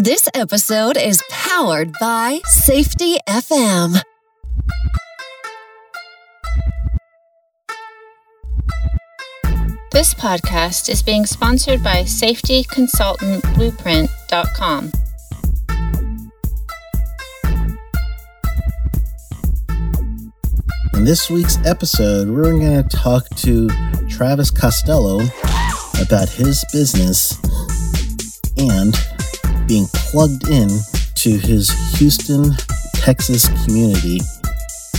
This episode is powered by Safety FM. This podcast is being sponsored by safetyconsultantblueprint.com. In this week's episode, we're going to talk to Travis Costello about his business and being plugged in to his Houston, Texas community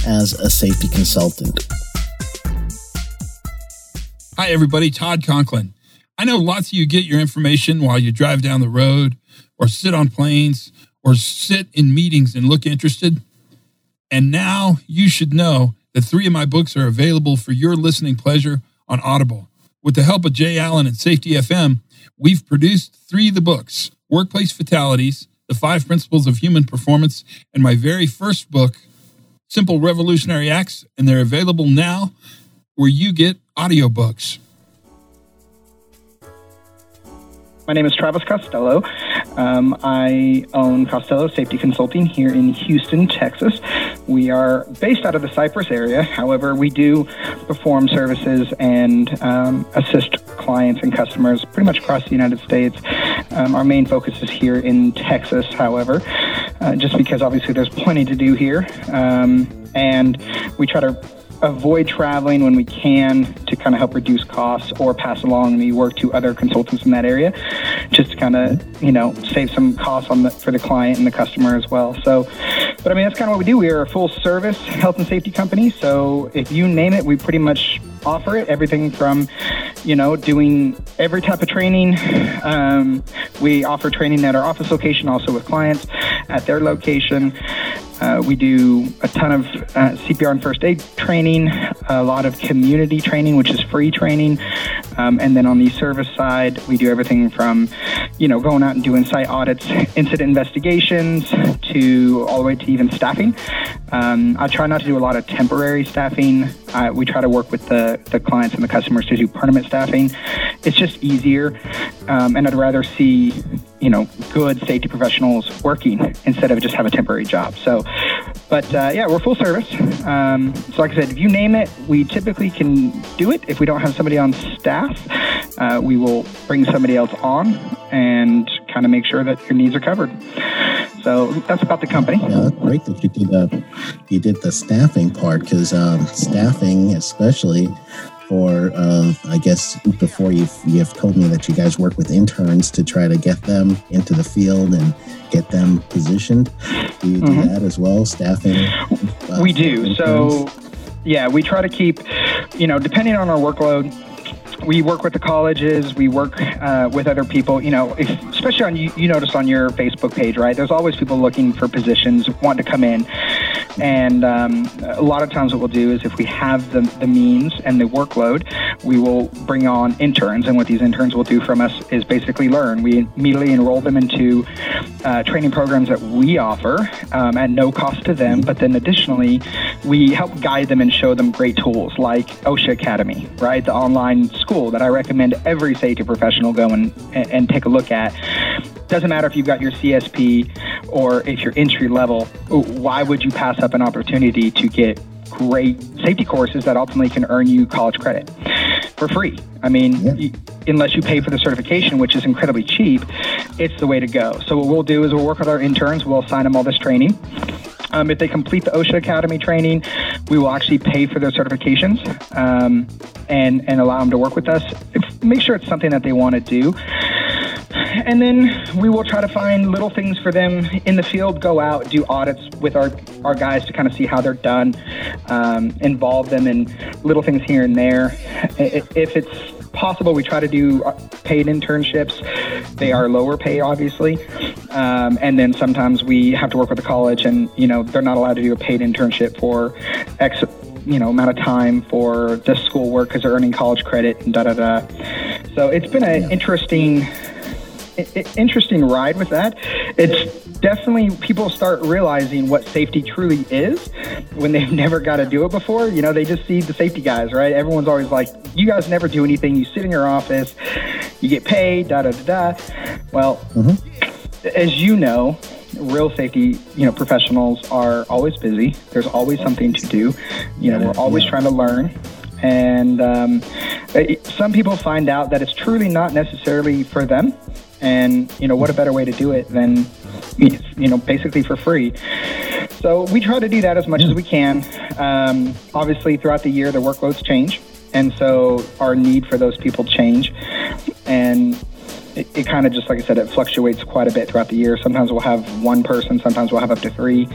as a safety consultant. Hi, everybody. Todd Conklin. I know lots of you get your information while you drive down the road or sit on planes or sit in meetings and look interested. And now you should know that three of my books are available for your listening pleasure on Audible. With the help of Jay Allen and Safety FM, we've produced three of the books Workplace Fatalities, The Five Principles of Human Performance, and my very first book, Simple Revolutionary Acts. And they're available now where you get audiobooks. My name is Travis Costello. Um, I own Costello Safety Consulting here in Houston, Texas. We are based out of the Cypress area. However, we do perform services and um, assist clients and customers pretty much across the United States. Um, our main focus is here in Texas, however, uh, just because obviously there's plenty to do here. Um, and we try to avoid traveling when we can to kind of help reduce costs or pass along the work to other consultants in that area just to kind of you know save some costs on the, for the client and the customer as well so but i mean that's kind of what we do. We are a full service health and safety company so if you name it we pretty much offer it. Everything from you know doing every type of training. Um, we offer training at our office location also with clients at their location. Uh, we do a ton of uh, CPR and first aid training, a lot of community training, which is free training. Um, and then on the service side, we do everything from, you know, going out and doing site audits, incident investigations, to all the way to even staffing. Um, I try not to do a lot of temporary staffing. We try to work with the, the clients and the customers to do permanent staffing. It's just easier. Um, and I'd rather see you know, good safety professionals working instead of just have a temporary job. So, but uh, yeah, we're full service. Um, so, like I said, if you name it, we typically can do it. If we don't have somebody on staff, uh, we will bring somebody else on and kind of make sure that your needs are covered. So that's about the company. Yeah, that's great that you did, uh, you did the staffing part because um, staffing, especially for uh, I guess before you've you've told me that you guys work with interns to try to get them into the field and get them positioned. Do you mm-hmm. do that as well, staffing? Uh, we do. So yeah, we try to keep, you know, depending on our workload, we work with the colleges, we work uh, with other people. You know, if, especially on you, you notice on your Facebook page, right? There's always people looking for positions, wanting to come in. And um, a lot of times, what we'll do is if we have the, the means and the workload, we will bring on interns. And what these interns will do from us is basically learn. We immediately enroll them into uh, training programs that we offer um, at no cost to them. But then additionally, we help guide them and show them great tools like OSHA Academy, right? The online school that I recommend every safety professional go and, and take a look at. Doesn't matter if you've got your CSP or if you're entry level, why would you pass up an opportunity to get great safety courses that ultimately can earn you college credit for free? I mean, yeah. unless you pay for the certification, which is incredibly cheap, it's the way to go. So, what we'll do is we'll work with our interns, we'll assign them all this training. Um, if they complete the OSHA Academy training, we will actually pay for their certifications um, and and allow them to work with us. If, make sure it's something that they want to do. And then we will try to find little things for them in the field, go out, do audits with our, our guys to kind of see how they're done, um, involve them in little things here and there. If it's possible, we try to do uh, paid internships. They are lower pay, obviously, um, and then sometimes we have to work with the college, and you know they're not allowed to do a paid internship for X you know amount of time for the school work because they're earning college credit and da da da. So it's been an interesting interesting ride with that. It's definitely people start realizing what safety truly is when they've never got to do it before. You know, they just see the safety guys, right? Everyone's always like, you guys never do anything. You sit in your office, you get paid, da da da da. Well, mm-hmm. as you know, real safety, you know, professionals are always busy. There's always something to do. You know, we're always Yeah. trying to learn. And um, some people find out that it's truly not necessarily for them. And, you know, what a better way to do it than, you know, basically for free. So we try to do that as much as we can. Um, obviously, throughout the year, the workloads change. And so our need for those people change. And it, it kind of just, like I said, it fluctuates quite a bit throughout the year. Sometimes we'll have one person, sometimes we'll have up to three.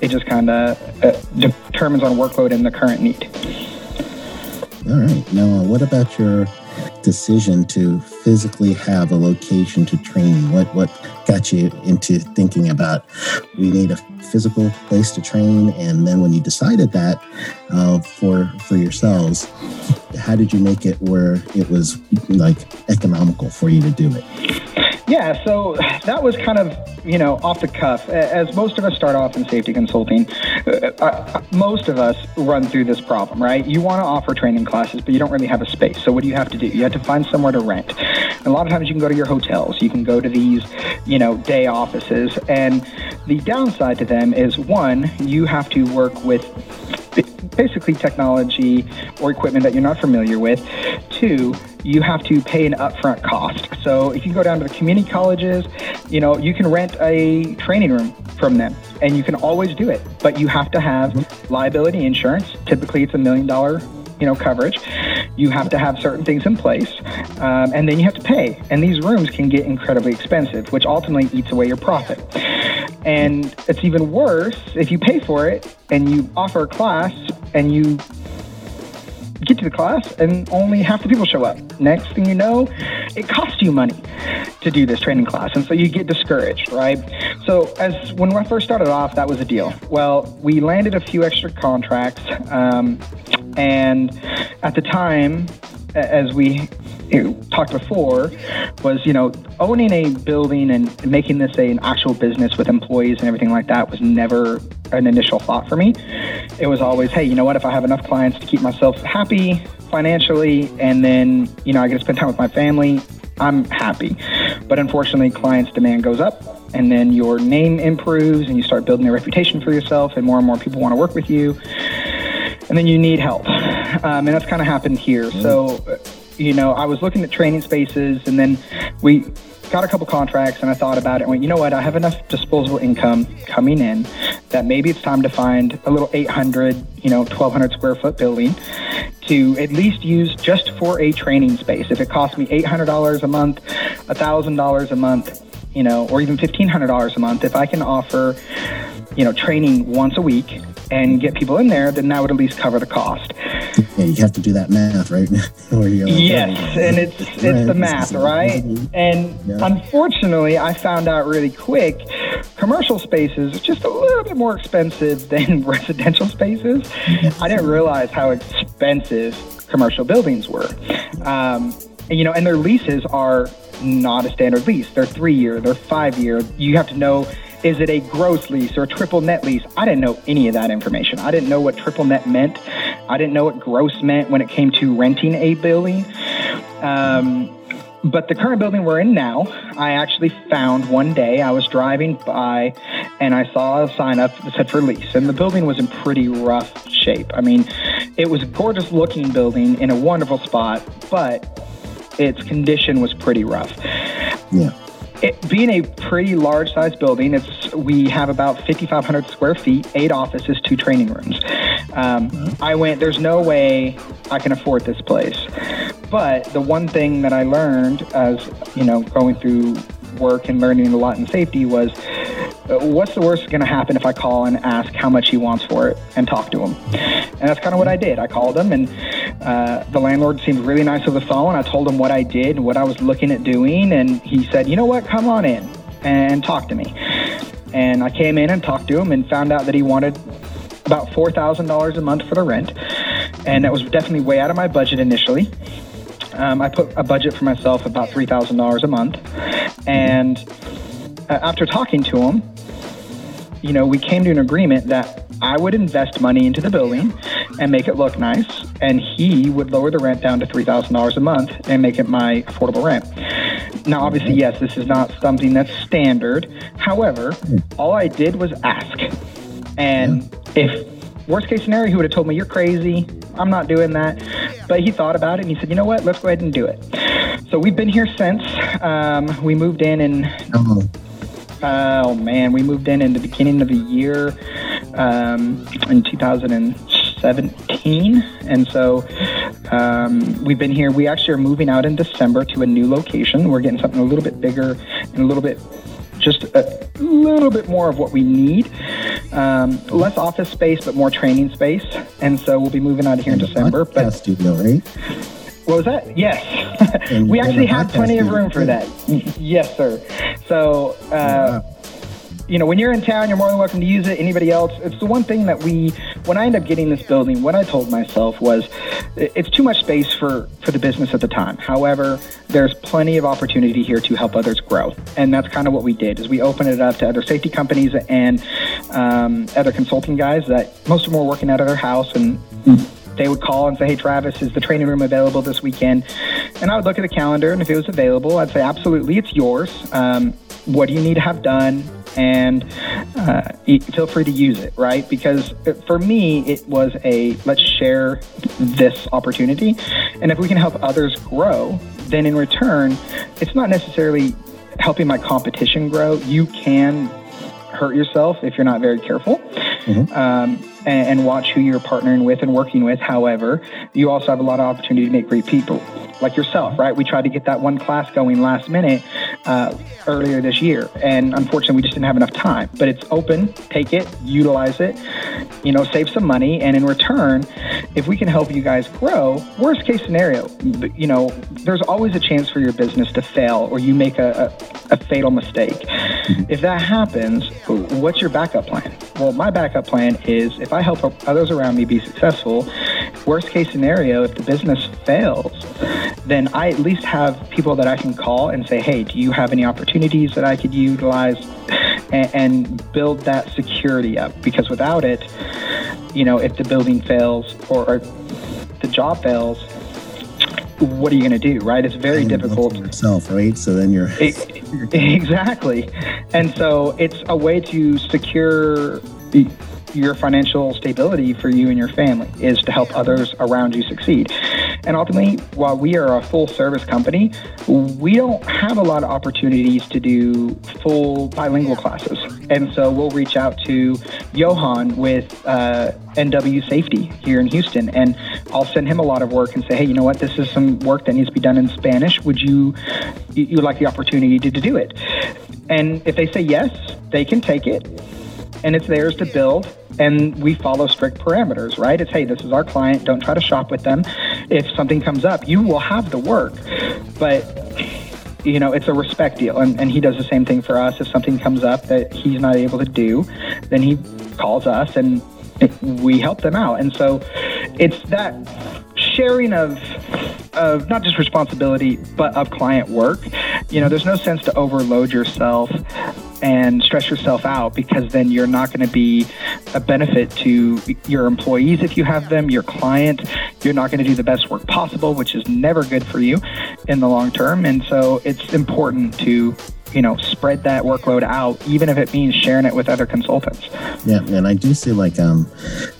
It just kind of uh, determines on workload and the current need. All right. Now, what about your decision to physically have a location to train? What what got you into thinking about we need a physical place to train? And then when you decided that uh, for for yourselves, how did you make it where it was like economical for you to do it? Yeah, so that was kind of, you know, off the cuff. As most of us start off in safety consulting, uh, uh, most of us run through this problem, right? You want to offer training classes, but you don't really have a space. So what do you have to do? You have to find somewhere to rent. And a lot of times you can go to your hotels, you can go to these, you know, day offices. And the downside to them is one, you have to work with basically technology or equipment that you're not familiar with. Two, you have to pay an upfront cost. So if you go down to the community colleges, you know, you can rent a training room from them and you can always do it, but you have to have liability insurance. Typically it's a million dollar you know coverage you have to have certain things in place um, and then you have to pay and these rooms can get incredibly expensive which ultimately eats away your profit and it's even worse if you pay for it and you offer a class and you get to the class and only half the people show up. Next thing you know, it costs you money to do this training class. And so you get discouraged, right? So as when I first started off, that was a deal. Well, we landed a few extra contracts. Um, and at the time, as we talked before, was you know owning a building and making this a, an actual business with employees and everything like that was never an initial thought for me. It was always, hey, you know what? If I have enough clients to keep myself happy financially, and then you know I get to spend time with my family, I'm happy. But unfortunately, clients' demand goes up, and then your name improves, and you start building a reputation for yourself, and more and more people want to work with you and then you need help. Um, and that's kind of happened here. So, uh, you know, I was looking at training spaces, and then we got a couple contracts, and I thought about it and went, you know what, I have enough disposable income coming in that maybe it's time to find a little 800, you know, 1,200 square foot building to at least use just for a training space. If it costs me $800 a month, $1,000 a month, you know, or even $1,500 a month, if I can offer, you know, training once a week and get people in there, then that would at least cover the cost. Yeah, you have to do that math, right? Like, Yes, and it's it's Right, the math, right? And Yeah. unfortunately, I found out really quick, commercial spaces are just a little bit more expensive than residential spaces. I didn't realize how expensive commercial buildings were. Um, and, you know, and their leases are not a standard lease. They're three year, they're five year. You have to know is it a gross lease or a triple net lease? I didn't know any of that information. I didn't know what triple net meant. I didn't know what gross meant when it came to renting a building. Um, but the current building we're in now, I actually found one day. I was driving by and I saw a sign up that said for lease, and the building was in pretty rough shape. I mean, it was a gorgeous looking building in a wonderful spot, but its condition was pretty rough. Yeah. It, being a pretty large sized building, it's we have about 5,500 square feet, eight offices, two training rooms. Um, I went. There's no way I can afford this place. But the one thing that I learned as you know going through work and learning a lot in safety was uh, what's the worst going to happen if I call and ask how much he wants for it and talk to him? And that's kind of what I did. I called him, and uh, the landlord seemed really nice over the phone. I told him what I did and what I was looking at doing, and he said, "You know what? Come on in and talk to me." And I came in and talked to him and found out that he wanted about four thousand dollars a month for the rent, and that was definitely way out of my budget initially. Um, I put a budget for myself about three thousand dollars a month, and uh, after talking to him, you know, we came to an agreement that I would invest money into the building and make it look nice, and he would lower the rent down to three thousand dollars a month and make it my affordable rent. now, obviously, yes, this is not something that's standard. However, all I did was ask. And if worst case scenario, he would have told me, You're crazy. I'm not doing that. But he thought about it and he said, You know what? Let's go ahead and do it. So we've been here since. Um, we moved in in, Oh, man, we moved in in the beginning of the year um, in 2017. And so um, we've been here. We actually are moving out in December to a new location. We're getting something a little bit bigger and a little bit, just a little bit more of what we need. Um, less office space, but more training space. And so we'll be moving out of here in December. But studio, right? what was that? Yes. We actually have plenty of room for that. Yes, sir. So, uh, Wow. You know, when you're in town, you're more than welcome to use it. Anybody else? It's the one thing that we, when I ended up getting this building, what I told myself was, it's too much space for for the business at the time. However, there's plenty of opportunity here to help others grow, and that's kind of what we did. Is we opened it up to other safety companies and um, other consulting guys that most of them were working out of their house and. They would call and say, "Hey, Travis, is the training room available this weekend?" And I would look at the calendar, and if it was available, I'd say, "Absolutely, it's yours. Um, what do you need to have done?" And uh, feel free to use it, right? Because for me, it was a let's share this opportunity, and if we can help others grow, then in return, it's not necessarily helping my competition grow. You can hurt yourself if you're not very careful um, and, and watch who you're partnering with and working with. However, you also have a lot of opportunity to make great people like yourself, right? We tried to get that one class going last minute uh, earlier this year, and unfortunately, we just didn't have enough time. But it's open. Take it, utilize it. You know, save some money, and in return, if we can help you guys grow, worst case scenario, you know, there's always a chance for your business to fail or you make a, a, a fatal mistake. If that happens, what's your backup plan? Well, my backup plan is if I help others around me be successful, worst case scenario, if the business fails, then I at least have people that I can call and say, hey, do you have any opportunities that I could utilize? And, and build that security up because without it, you know, if the building fails or, or the job fails, what are you going to do, right? It's very And difficult. yourself, right? So then you're E- exactly. And so it's a way to secure your financial stability for you and your family is to help others around you succeed. And ultimately, while we are a full service company, we don't have a lot of opportunities to do full bilingual classes. And so we'll reach out to Johan with uh, NW Safety here in Houston, and I'll send him a lot of work and say, hey, you know what, this is some work that needs to be done in Spanish. Would you, you like the opportunity to, to do it? And if they say yes, they can take it, and it's theirs to build. And we follow strict parameters, right? It's hey, this is our client. Don't try to shop with them. If something comes up, you will have the work, but you know, it's a respect deal. And, and he does the same thing for us. If something comes up that he's not able to do, then he calls us and we help them out. And so it's that sharing of of not just responsibility but of client work. You know, there's no sense to overload yourself and stress yourself out because then you're not going to be a benefit to your employees if you have them, your client. You're not going to do the best work possible, which is never good for you in the long term. And so it's important to you know spread that workload out even if it means sharing it with other consultants Yeah, and I do see like um,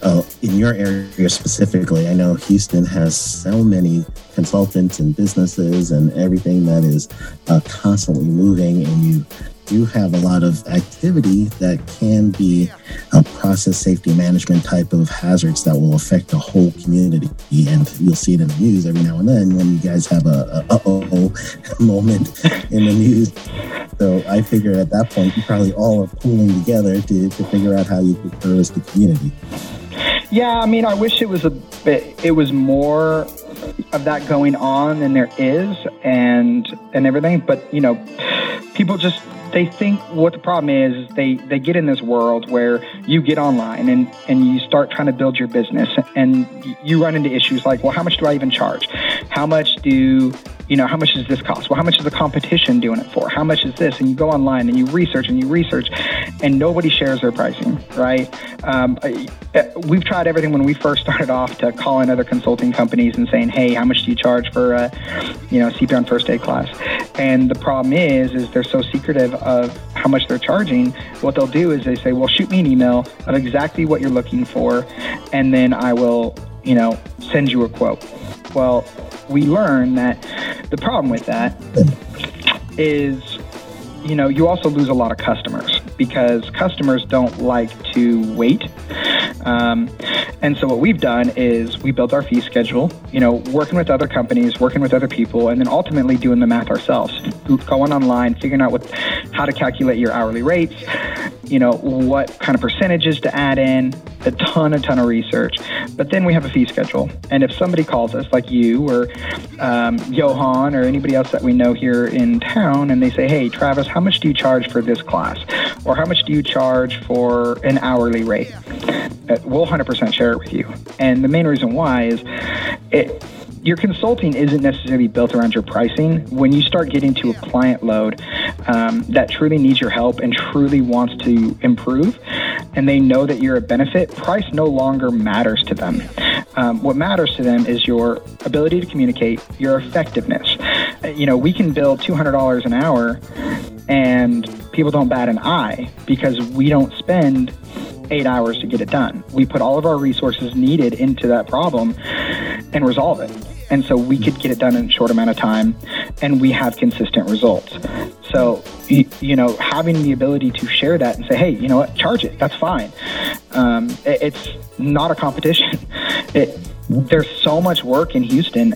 uh, in your area specifically. I know Houston has so many consultants and businesses and everything that is uh, constantly moving, and you do have a lot of activity that can be a process safety management type of hazards that will affect the whole community. And you'll see it in the news every now and then when you guys have a, a uh oh moment in the news. So I figure at that point you probably all are pooling together to, to figure out how you could service the community. Yeah, I mean, I wish it was a bit, it was more of that going on than there is, and and everything. But you know, people just they think what the problem is. They they get in this world where you get online and and you start trying to build your business, and you run into issues like, well, how much do I even charge? How much do you know, how much does this cost? Well, how much is the competition doing it for? How much is this? And you go online and you research and you research, and nobody shares their pricing, right? Um, we've tried everything when we first started off to call in other consulting companies and saying, hey, how much do you charge for, a, you know, CPR first aid class? And the problem is, is they're so secretive of how much they're charging. What they'll do is they say, well, shoot me an email of exactly what you're looking for, and then I will, you know, send you a quote. Well, we learn that the problem with that is, you know, you also lose a lot of customers because customers don't like to wait. Um, and so what we've done is we built our fee schedule, you know, working with other companies, working with other people, and then ultimately doing the math ourselves, going online, figuring out what, how to calculate your hourly rates, you know, what kind of percentages to add in, a ton, a ton of research. But then we have a fee schedule. And if somebody calls us, like you or um, Johan or anybody else that we know here in town, and they say, hey, Travis, how much do you charge for this class? Or how much do you charge for an hourly rate? Uh, we'll 100% share it with you. And the main reason why is it, your consulting isn't necessarily built around your pricing. When you start getting to a client load um, that truly needs your help and truly wants to improve, and they know that you're a benefit, price no longer matters to them. Um, what matters to them is your ability to communicate, your effectiveness. Uh, you know, we can bill $200 an hour and people don't bat an eye because we don't spend eight hours to get it done. We put all of our resources needed into that problem and resolve it. And so we could get it done in a short amount of time and we have consistent results. So, you, know, having the ability to share that and say, hey, you know what, charge it, that's fine. Um, it's not a competition. It, there's so much work in Houston.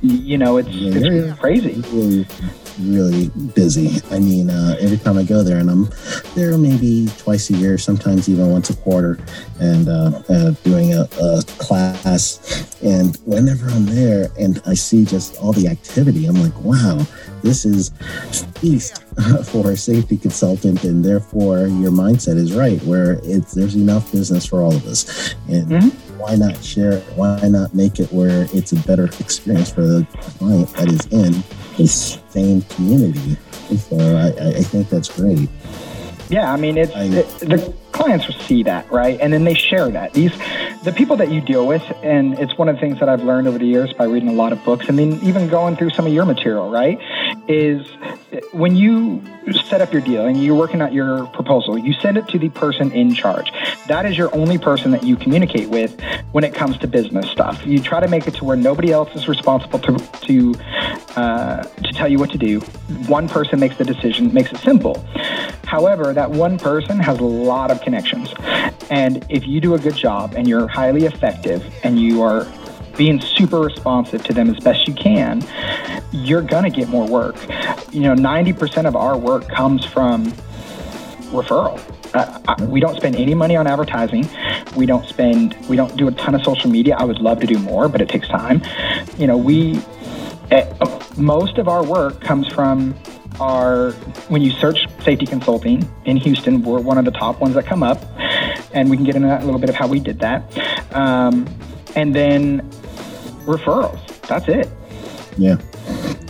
You know, it's, it's crazy really busy. I mean, uh, every time I go there, and I'm there maybe twice a year, sometimes even once a quarter, and uh, uh, doing a, a, class. And whenever I'm there and I see just all the activity, I'm like, wow, this is feast for a safety consultant, and therefore your mindset is right, where it's there's enough business for all of us, and. Mm-hmm why not share it? Why not make it where it's a better experience for the client that is in the same community. So I, I think that's great. Yeah, I mean, it's I, it, the clients see that, right? And then they share that. These, the people that you deal with, and it's one of the things that I've learned over the years by reading a lot of books, and then even going through some of your material, right? Is when you set up your deal and you're working out your proposal, you send it to the person in charge. That is your only person that you communicate with when it comes to business stuff. You try to make it to where nobody else is responsible to to uh, to tell you what to do. One person makes the decision, makes it simple. However, that one person has a lot of connections. And if you do a good job and you're highly effective and you are being super responsive to them as best you can, you're going to get more work. You know, 90% of our work comes from referral. Uh, we don't spend any money on advertising. We don't spend, we don't do a ton of social media. I would love to do more, but it takes time. You know, we, uh, most of our work comes from are when you search safety consulting in Houston, we're one of the top ones that come up, and we can get into that a little bit of how we did that. Um, and then referrals. That's it. Yeah.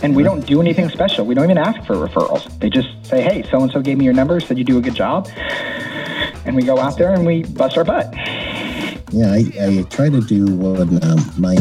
And we don't do anything special. We don't even ask for referrals. They just say, "Hey, so and so gave me your number, said you do a good job," and we go out there and we bust our butt. Yeah, I, I try to do what um, my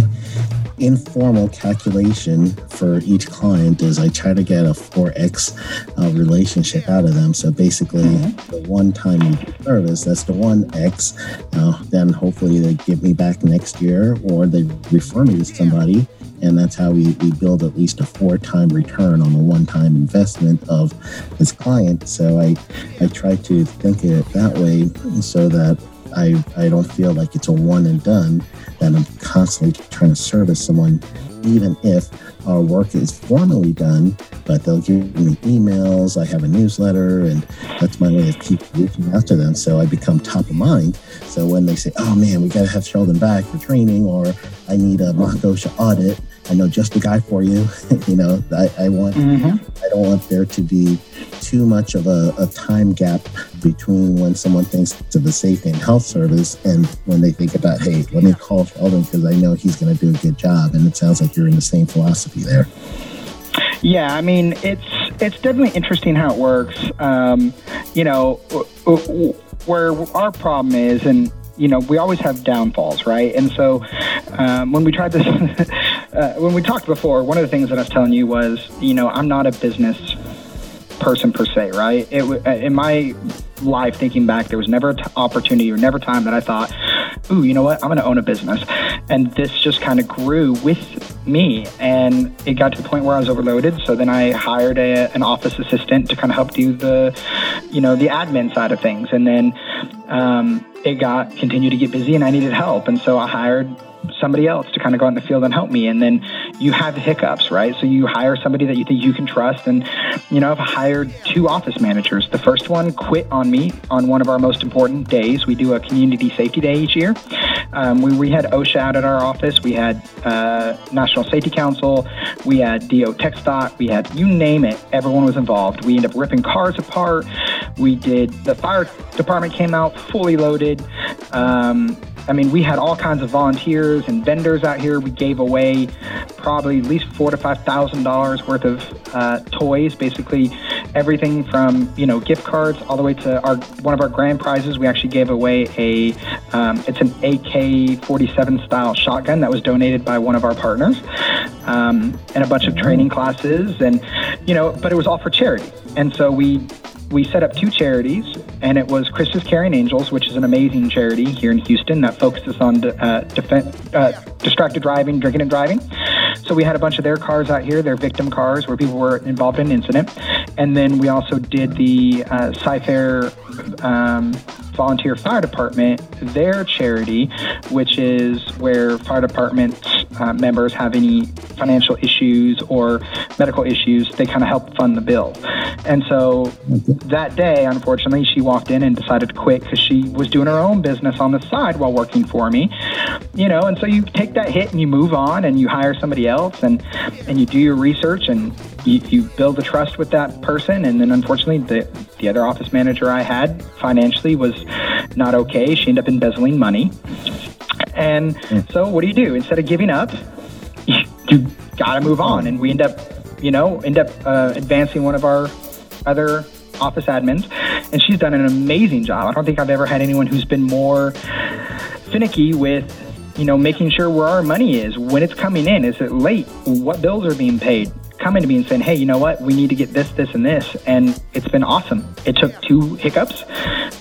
informal calculation for each client is I try to get a 4x uh, relationship out of them. So basically, mm-hmm. the one time service, that's the 1x. Uh, then hopefully they get me back next year or they refer me to somebody. And that's how we, we build at least a four time return on the one time investment of this client. So I, I try to think of it that way so that I, I don't feel like it's a one and done, that I'm constantly trying to service someone, even if our work is formally done, but they'll give me emails. I have a newsletter, and that's my way of keep reaching out to them. So I become top of mind. So when they say, oh man, we got to have Sheldon back for training, or I need a OSHA audit, I know just the guy for you. you know, I, I want, mm-hmm. I don't want there to be too much of a, a, time gap between when someone thinks of the safety and health service and when they think about, hey, let me call Sheldon because I know he's going to do a good job. And it sounds like like you're in the same philosophy there. Yeah, I mean, it's it's definitely interesting how it works. Um, you know, where our problem is, and you know, we always have downfalls, right? And so um, when we tried this, uh, when we talked before, one of the things that I was telling you was, you know, I'm not a business person per se, right? It uh, in my life, thinking back, there was never an opportunity or never time that I thought, ooh, you know what, I'm going to own a business. And this just kind of grew with me. And it got to the point where I was overloaded. So then I hired a, an office assistant to kind of help do the, you know, the admin side of things. And then um, it got continued to get busy and I needed help. And so I hired somebody else to kind of go out in the field and help me. And then you have hiccups, right? So you hire somebody that you think you can trust. And, you know, I've hired two office managers. The first one quit on me on one of our most important days. We do a community safety day each year. Um, we, we had OSHA out at our office. We had uh, National Safety Council. We had DO TxDOT. We had, you name it, everyone was involved. We ended up ripping cars apart. We did, the fire department came out fully loaded. Um, I mean, we had all kinds of volunteers and vendors out here. We gave away probably at least four to five thousand dollars worth of uh, toys. Basically, everything from you know gift cards all the way to our one of our grand prizes. We actually gave away a um, it's an AK-47 style shotgun that was donated by one of our partners, um, and a bunch of training classes, and you know, but it was all for charity. And so we we set up two charities, and it was Chris's Caring Angels, which is an amazing charity here in Houston that focuses on uh, uh, distracted driving, drinking and driving. So we had a bunch of their cars out here, their victim cars, where people were involved in an incident. And then we also did the uh, Cy-Fair um, Volunteer Fire Department, their charity, which is where fire department uh, members have any financial issues or medical issues, they kind of help fund the bill. And so that day, unfortunately, she walked in and decided to quit because she was doing her own business on the side while working for me. You know, and so you take that hit and you move on and you hire somebody else and and you do your research and you, you build the trust with that person. And then unfortunately, the the other office manager I had financially was not okay. She ended up embezzling money. And so what do you do? Instead of giving up, you, you got to move on. And we end up, you know, end up uh, advancing one of our other office admins. And she's done an amazing job. I don't think I've ever had anyone who's been more finicky with you know, making sure where our money is, when it's coming in, is it late? What bills are being paid? Coming to me and saying, hey, you know what, we need to get this, this, and this. And it's been awesome. It took two hiccups,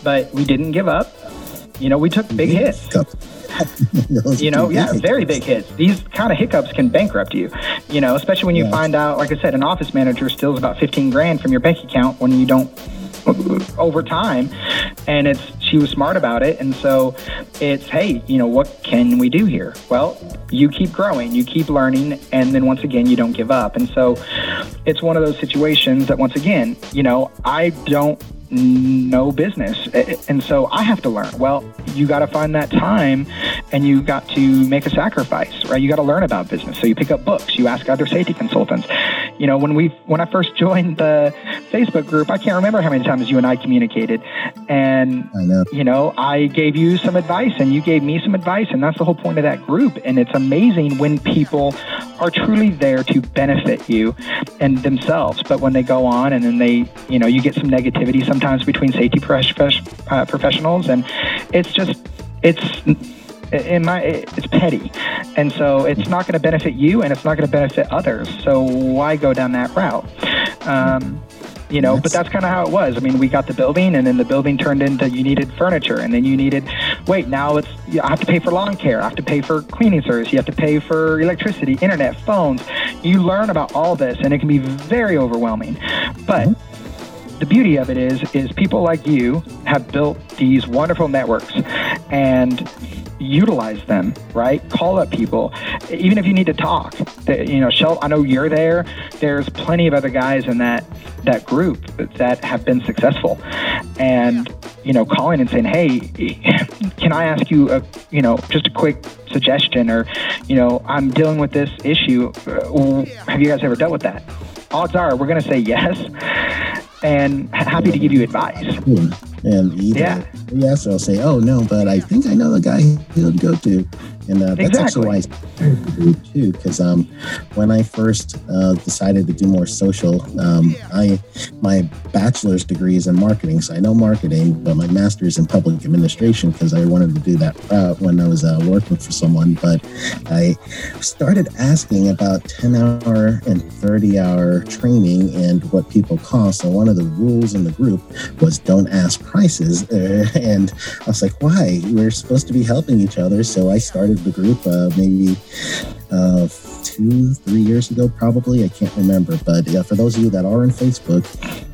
but we didn't give up. You know, we took big hits. you know, yeah, very big hits. These kind of hiccups can bankrupt you. You know, especially when you yeah. find out, like I said, an office manager steals about 15 grand from your bank account when you don't uh, over time and it's she was smart about it and so it's hey you know what can we do here well you keep growing you keep learning and then once again you don't give up and so it's one of those situations that once again you know i don't no business. And so I have to learn. Well, you got to find that time and you got to make a sacrifice, right? You got to learn about business. So you pick up books, you ask other safety consultants. You know, when we when I first joined the Facebook group, I can't remember how many times you and I communicated. And know. you know, I gave you some advice and you gave me some advice and that's the whole point of that group. And it's amazing when people are truly there to benefit you and themselves. But when they go on and then they, you know, you get some negativity sometimes between safety uh, professionals, and it's just, it's, in my it's petty and so it's not going to benefit you and it's not going to benefit others so why go down that route um, you know, but that's kind of how it was. I mean, we got the building, and then the building turned into you needed furniture, and then you needed, wait, now it's, I have to pay for lawn care, I have to pay for cleaning service, you have to pay for electricity, internet, phones. You learn about all this, and it can be very overwhelming. But the beauty of it is, is people like you have built these wonderful networks, and utilize them, right? Call up people, even if you need to talk. You know, Shel, I know you're there. There's plenty of other guys in that that group that have been successful, and you know, calling and saying, "Hey, can I ask you a, you know, just a quick suggestion?" Or, you know, I'm dealing with this issue. Uh, have you guys ever dealt with that? Odds are we're going to say yes, and happy to give you advice. Hmm. And either Yeah. yes, or I'll say, "Oh no," but I think I know the guy he would go to, and uh, that's actually why I started the group too. Because um, when I first uh, decided to do more social, um, I my bachelor's degree is in marketing, so I know marketing, but my master's in public administration because I wanted to do that route when I was uh, working for someone. But I started asking about ten hour and thirty hour training and what people cost. So one of the rules in the group was don't ask prices. Uh, and I was like, why? We're supposed to be helping each other. So I started the group uh, maybe uh, two, three years ago, probably. I can't remember. But for those of you that are on Facebook,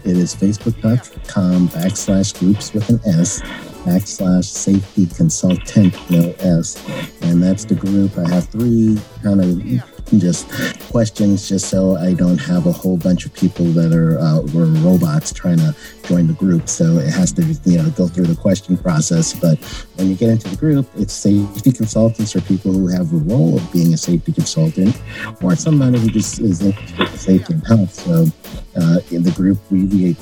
it is facebook.com backslash groups with an S backslash safety consultant, no S. And that's the group. I have three kind of just questions just so I don't have a whole bunch of people that are uh, robots trying to join the group. So it has to you know go through the question process. But when you get into the group, it's safety consultants or people who have the role of being a safety consultant, or somebody who just is interested in safety and health. So uh, in the group, we, we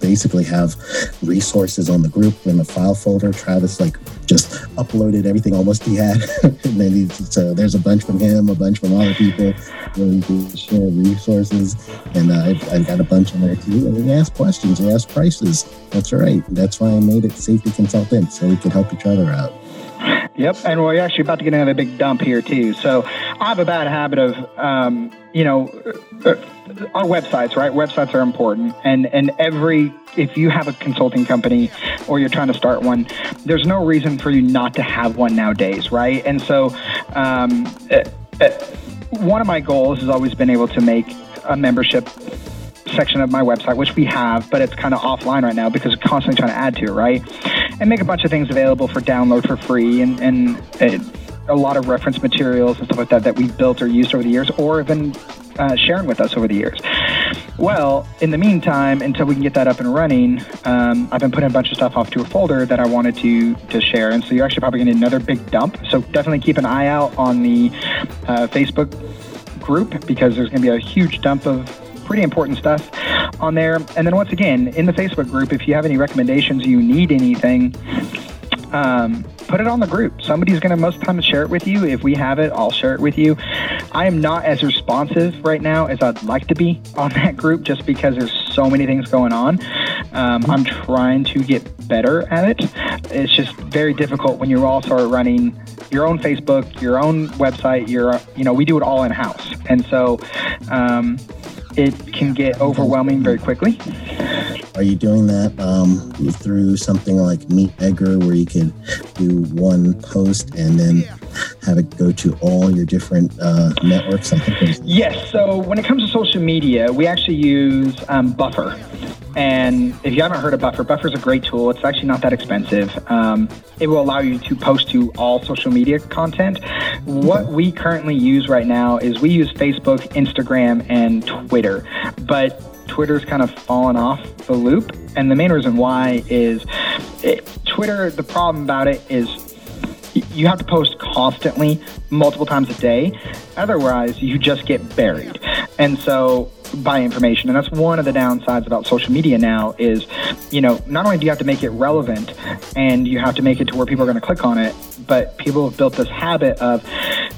basically have resources on the group in the file folder. Travis like just uploaded everything almost he had, and then he, so there's a bunch from him, a bunch from other people where we can share resources, and uh, I've, I've got a bunch on there too. And we ask questions, we ask prices. That's right. That's why I made it safety consultant so we could help each other out. Yep, and we're actually about to get another big dump here too. So I have a bad habit of, um, you know, uh, our websites, right? Websites are important, and and every if you have a consulting company or you're trying to start one, there's no reason for you not to have one nowadays, right? And so, um, uh, uh, one of my goals has always been able to make a membership section of my website, which we have, but it's kind of offline right now because we're constantly trying to add to it, right? And make a bunch of things available for download for free and, and a lot of reference materials and stuff like that that we've built or used over the years or have been uh, sharing with us over the years. Well, in the meantime, until we can get that up and running, um, I've been putting a bunch of stuff off to a folder that I wanted to to share. And so you're actually probably going to need another big dump. So definitely keep an eye out on the uh, Facebook group because there's going to be a huge dump of pretty important stuff on there. And then once again, in the Facebook group, if you have any recommendations, you need anything, um, put it on the group. Somebody's going to most times share it with you. If we have it, I'll share it with you. I am not as responsive right now as I'd like to be on that group just because there's so many things going on. Um, I'm trying to get better at it. It's just very difficult when you all start running your own Facebook, your own website, your, you know, we do it all in house. And so, um, it can get overwhelming very quickly. Are you doing that um, through something like Meet Edgar, where you can do one post and then have it go to all your different uh, networks? Yes. So when it comes to social media, we actually use um, Buffer. And if you haven't heard of Buffer, Buffer is a great tool. It's actually not that expensive. Um, it will allow you to post to all social media content. What we currently use right now is we use Facebook, Instagram, and Twitter. But Twitter's kind of fallen off the loop. And the main reason why is it, Twitter, the problem about it is you have to post constantly, multiple times a day. Otherwise, you just get buried. And so, by information, and that's one of the downsides about social media now is, you know, not only do you have to make it relevant and you have to make it to where people are going to click on it, but people have built this habit of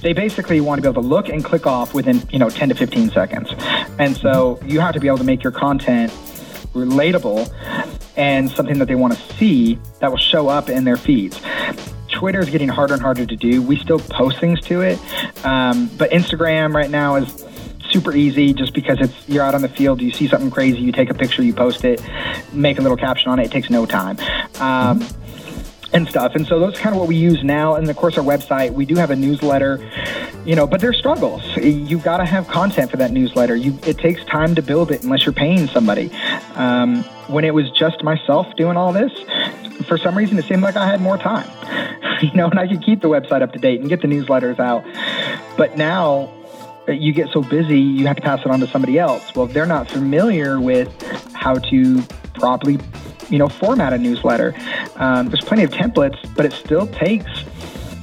they basically want to be able to look and click off within, you know, 10 to 15 seconds. And so you have to be able to make your content relatable and something that they want to see that will show up in their feeds. Twitter is getting harder and harder to do. We still post things to it, um, but Instagram right now is super easy just because it's you're out on the field, you see something crazy, you take a picture, you post it, make a little caption on it. It takes no time. Um, and stuff. And so those kind of what we use now. And of course, our website, we do have a newsletter, you know, but there's struggles. You got to have content for that newsletter. You, it takes time to build it unless you're paying somebody. Um, when it was just myself doing all this, for some reason, it seemed like I had more time, you know, and I could keep the website up to date and get the newsletters out. But now, you get so busy, you have to pass it on to somebody else. Well, if they're not familiar with how to properly you know, format a newsletter. Um, there's plenty of templates, but it still takes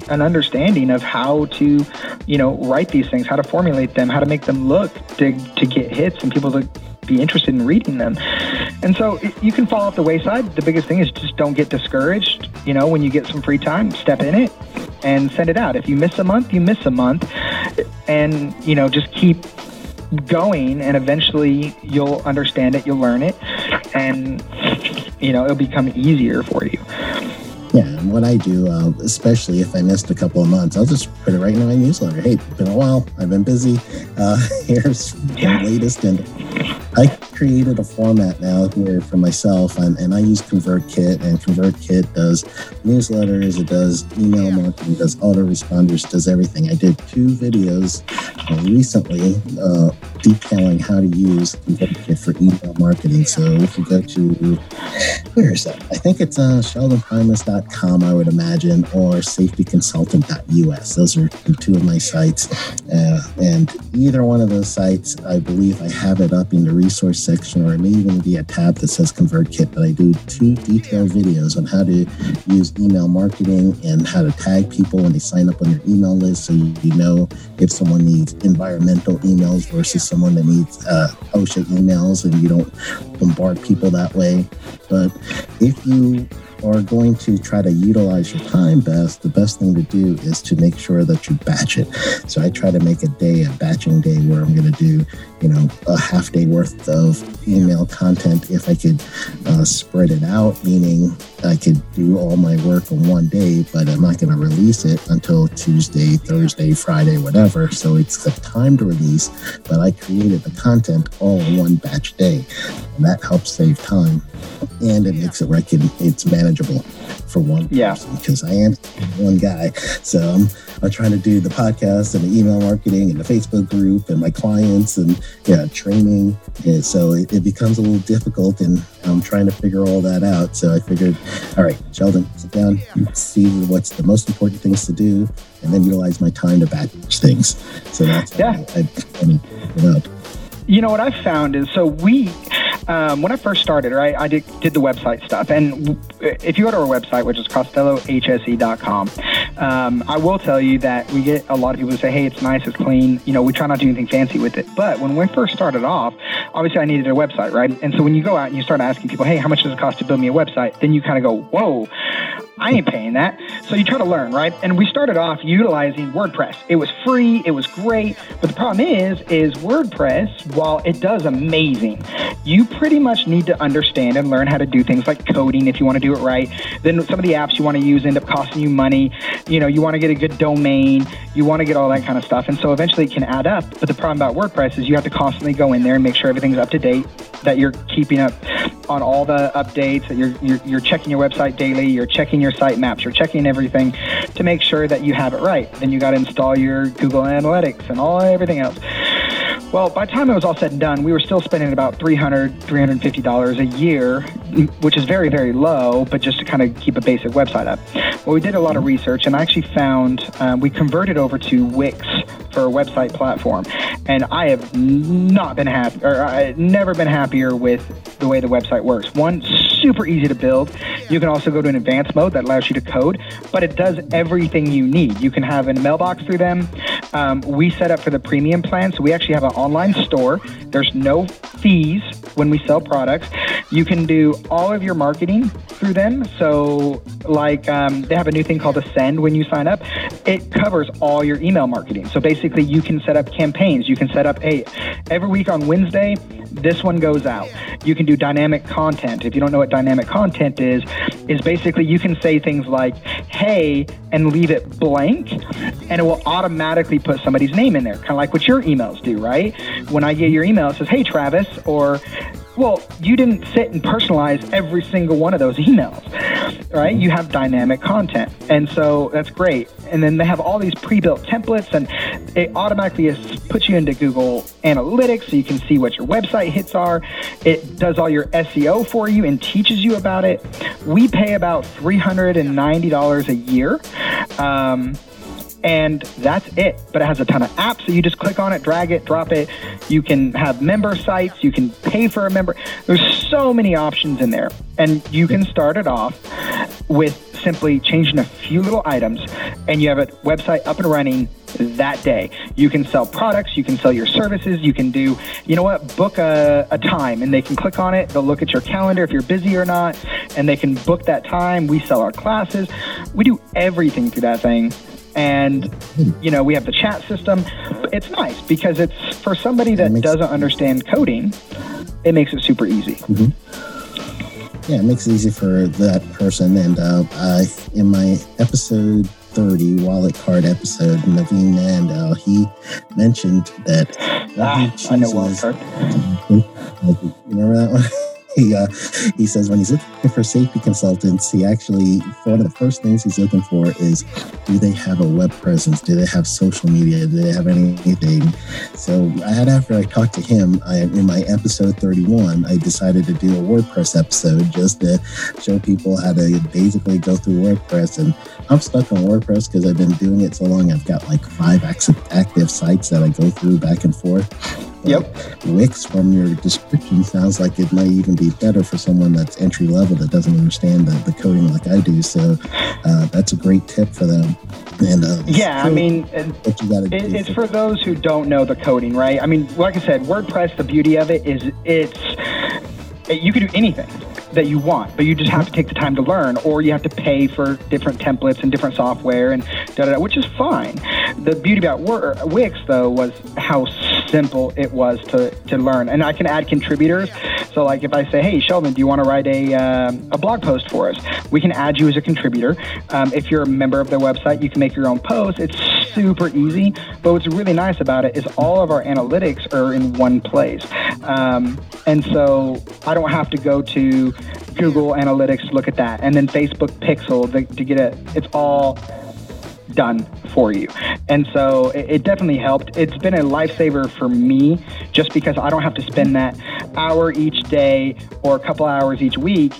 an understanding of how to, you know, write these things, how to formulate them, how to make them look to, to get hits and people to be interested in reading them. And so you can fall off the wayside. The biggest thing is just don't get discouraged. You know, when you get some free time, step in it and send it out. If you miss a month, you miss a month. And, you know, just keep going and eventually you'll understand it, you'll learn it, and, you know, it'll become easier for you. Yeah, and what I do, uh, especially if I missed a couple of months, I'll just put it right in my newsletter. Hey, been a while. I've been busy. Uh, here's the latest, and I created a format now here for myself, and, and I use ConvertKit, and ConvertKit does newsletters, it does email marketing, does autoresponders, does everything. I did two videos uh, recently uh, detailing how to use ConvertKit for email marketing. So if you go to, where is that? I think it's uh, sheldonprimus.com, I would imagine, or safetyconsultant.us. Those are two of my sites. Uh, and either one of those sites, I believe I have it up in the resource section, or it may even be a tab that says ConvertKit. But I do two detailed videos on how to use email marketing and how to tag people when they sign up on your email list so you, you know if someone needs environmental emails versus someone that needs uh, OSHA emails and you don't bombard people that way. But if you are going to try to utilize your time best, the best thing to do is to make sure that you batch it. So I try to make a day a batching day where I'm going to do, you know, a half day worth of email content if I could uh, spread it out, meaning I could do all my work on one day, but I'm not going to release it until Tuesday, Thursday, Friday, whatever. So it's a to release, but I created the content all in one batch day. And that helps save time and it makes it where I can, it's manageable for one Yeah. person because I am one guy. So I'm, I'm trying to do the podcast and the email marketing and the Facebook group and my clients and yeah, training. And so it, it becomes a little difficult and I'm trying to figure all that out. So I figured, all right, Sheldon, sit down, see what's the most important things to do, and then utilize my time to batch things. So that's Yeah. I, I, I mean, you up. You know what I've found is so we, um, when I first started, right, I did, did the website stuff. And if you go to our website, which is costellohse.com, um, I will tell you that we get a lot of people who say, hey, it's nice, it's clean. You know, we try not to do anything fancy with it. But when we first started off, obviously I needed a website, right? And so when you go out and you start asking people, hey, how much does it cost to build me a website? Then you kind of go, whoa. I ain't paying that. So you try to learn, right? And we started off utilizing WordPress. It was free, it was great, but the problem is is WordPress, while it does amazing, you pretty much need to understand and learn how to do things like coding if you want to do it right. Then some of the apps you want to use end up costing you money. You know, you want to get a good domain, you want to get all that kind of stuff. And so eventually it can add up. But the problem about WordPress is you have to constantly go in there and make sure everything's up to date, that you're keeping up on all the updates, you're, you're, you're checking your website daily, you're checking your site maps, you're checking everything to make sure that you have it right. Then you got to install your Google Analytics and all everything else. Well, by the time it was all said and done, we were still spending about $300, $350 a year, which is very, very low, but just to kind of keep a basic website up. Well, we did a lot of research and I actually found um, we converted over to Wix for a website platform. And I have not been happy, or I've never been happier with the way the website works. One, super easy to build. You can also go to an advanced mode that allows you to code, but it does everything you need. You can have a mailbox through them. Um, we set up for the premium plan, so we actually have an online store. There's no fees when we sell products. You can do all of your marketing through them. So, like, um, they have a new thing called Ascend when you sign up. It covers all your email marketing. So basically, you can set up campaigns. You can set up, hey, every week on Wednesday, this one goes out. You can do dynamic content. If you don't know what dynamic content is, is basically you can say things like, hey, and leave it blank, and it will automatically put somebody's name in there, kind of like what your emails do, right? When I get your email, it says, hey, Travis, or well, you didn't sit and personalize every single one of those emails, right? You have dynamic content. And so that's great. And then they have all these pre built templates, and it automatically puts you into Google Analytics so you can see what your website hits are. It does all your SEO for you and teaches you about it. We pay about $390 a year. Um, and that's it. But it has a ton of apps, so you just click on it, drag it, drop it. You can have member sites, you can pay for a member. There's so many options in there, and you can start it off with simply changing a few little items, and you have a website up and running that day. You can sell products, you can sell your services, you can do, you know what, book a, a time and they can click on it. They'll look at your calendar if you're busy or not, and they can book that time. We sell our classes. We do everything through that thing. And, you know, we have the chat system. It's nice because it's for somebody that doesn't understand coding, it makes it super easy. Mm-hmm. Yeah, it makes it easy for that person. And uh, I, in my episode 30 wallet card episode, Naveen Nando, he mentioned that ah, I know wallet card. Remember that one? He uh, he says when he's looking for safety consultants, he actually one of the first things he's looking for is do they have a web presence? Do they have social media? Do they have anything? So I had after I talked to him I, in my episode 31, I decided to do a WordPress episode just to show people how to basically go through WordPress. And I'm stuck on WordPress because I've been doing it so long. I've got like five active sites that I go through back and forth. Yep. Wix from your description sounds like it might even be better for someone that's entry level that doesn't understand the, the coding like I do. So uh, that's a great tip for them. And uh, yeah, I mean, what you gotta it, it's for those who don't know the coding, right? I mean, like I said, WordPress. The beauty of it is it's you can do anything that you want, but you just have to take the time to learn, or you have to pay for different templates and different software and da da da, which is fine. The beauty about Wix though was how simple it was to, to learn, and I can add contributors. So like if I say, hey Sheldon, do you want to write a um, a blog post for us? We can add you as a contributor. Um, if you're a member of their website, you can make your own post. It's super easy. But what's really nice about it is all of our analytics are in one place, um, and so I don't have to go to Google Analytics to look at that, and then Facebook Pixel to, to get it. It's all done for you. And so it, it, definitely helped. It's been a lifesaver for me just because I don't have to spend that hour each day or a couple hours each week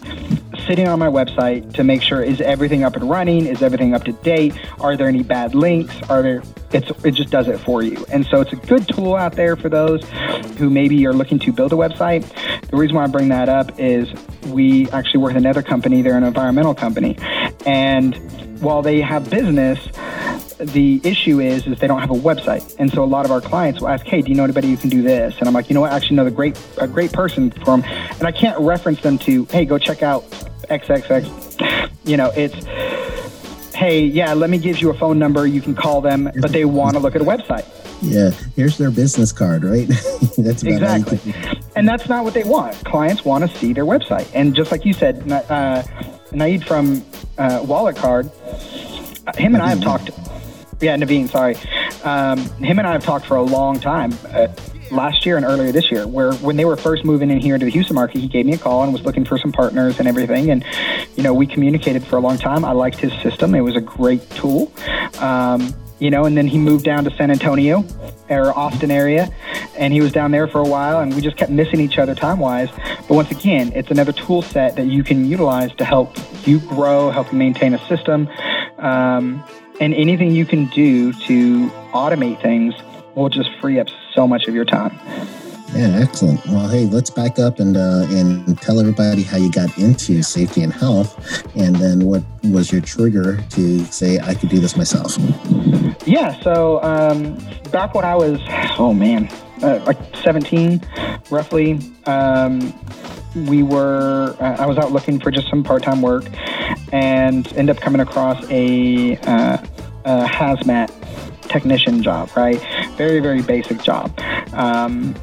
sitting on my website to make sure is everything up and running? Is everything up to date? Are there any bad links? Are there it's it just does it for you. And so it's a good tool out there for those who maybe are looking to build a website. The reason why I bring that up is we actually work with another company, they're an environmental company. And while they have business, the issue is is they don't have a website, and so a lot of our clients will ask, "Hey, do you know anybody who can do this?" And I'm like, "You know what? I actually know the great a great person them," and I can't reference them to, "Hey, go check out XXX." You know, it's hey, yeah, let me give you a phone number. You can call them, but they want to look at a website. Yeah, here's their business card, right? that's exactly. And that's not what they want. Clients want to see their website. And just like you said, uh, Naid from uh, Wallet Card, uh, him and I have talked. Yeah, Naveen, sorry. Um, him and I have talked for a long time. Uh, last year and earlier this year, where when they were first moving in here into the Houston market, he gave me a call and was looking for some partners and everything. And, you know, we communicated for a long time. I liked his system, it was a great tool. Um, you know, and then he moved down to San Antonio or Austin area, and he was down there for a while, and we just kept missing each other time wise. But once again, it's another tool set that you can utilize to help you grow, help you maintain a system, um, and anything you can do to automate things will just free up so much of your time. Yeah, excellent. Well, hey, let's back up and uh, and tell everybody how you got into safety and health, and then what was your trigger to say I could do this myself. Yeah. So um, back when I was, oh man, uh, like 17, roughly. Um, we were uh, i was out looking for just some part-time work and end up coming across a, uh, a hazmat technician job, right? Very, very basic job. Um,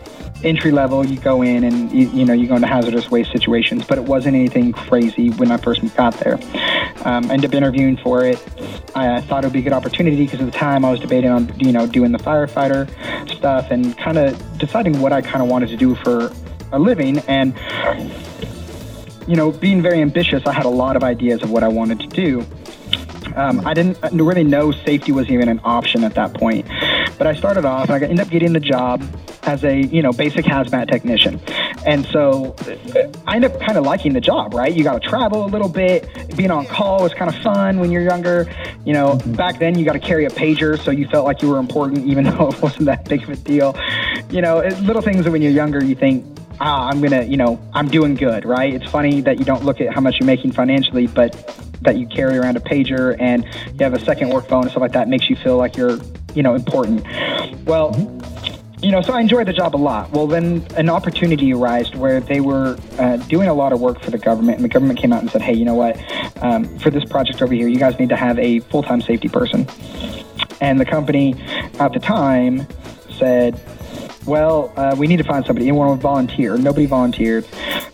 entry level, you go in and you, you, know you go into hazardous waste situations, but it wasn't anything crazy when I first got there. Um, ended up interviewing for it. I thought it would be a good opportunity because at the time I was debating on you know doing the firefighter stuff and kind of deciding what I kind of wanted to do for a living and you know being very ambitious. I had a lot of ideas of what I wanted to do. Um, I didn't really know safety was even an option at that point. But I started off, and I ended up getting the job as a you know basic hazmat technician, and so I end up kind of liking the job. Right, you got to travel a little bit. Being on call was kind of fun when you're younger. You know, mm-hmm. back then you got to carry a pager, so you felt like you were important, even though it wasn't that big of a deal. You know, little things that when you're younger you think ah, I'm gonna, you know, I'm doing good, right? It's funny that you don't look at how much you're making financially, but that you carry around a pager and you have a second work phone and stuff like that makes you feel like you're you know, important. Well, you know, so I enjoyed the job a lot. Well, then an opportunity arose where they were uh, doing a lot of work for the government, and the government came out and said, "Hey, you know what? Um, for this project over here, you guys need to have a full-time safety person." And the company at the time said, well, uh, we need to find somebody. Anyone would volunteer. Nobody volunteered.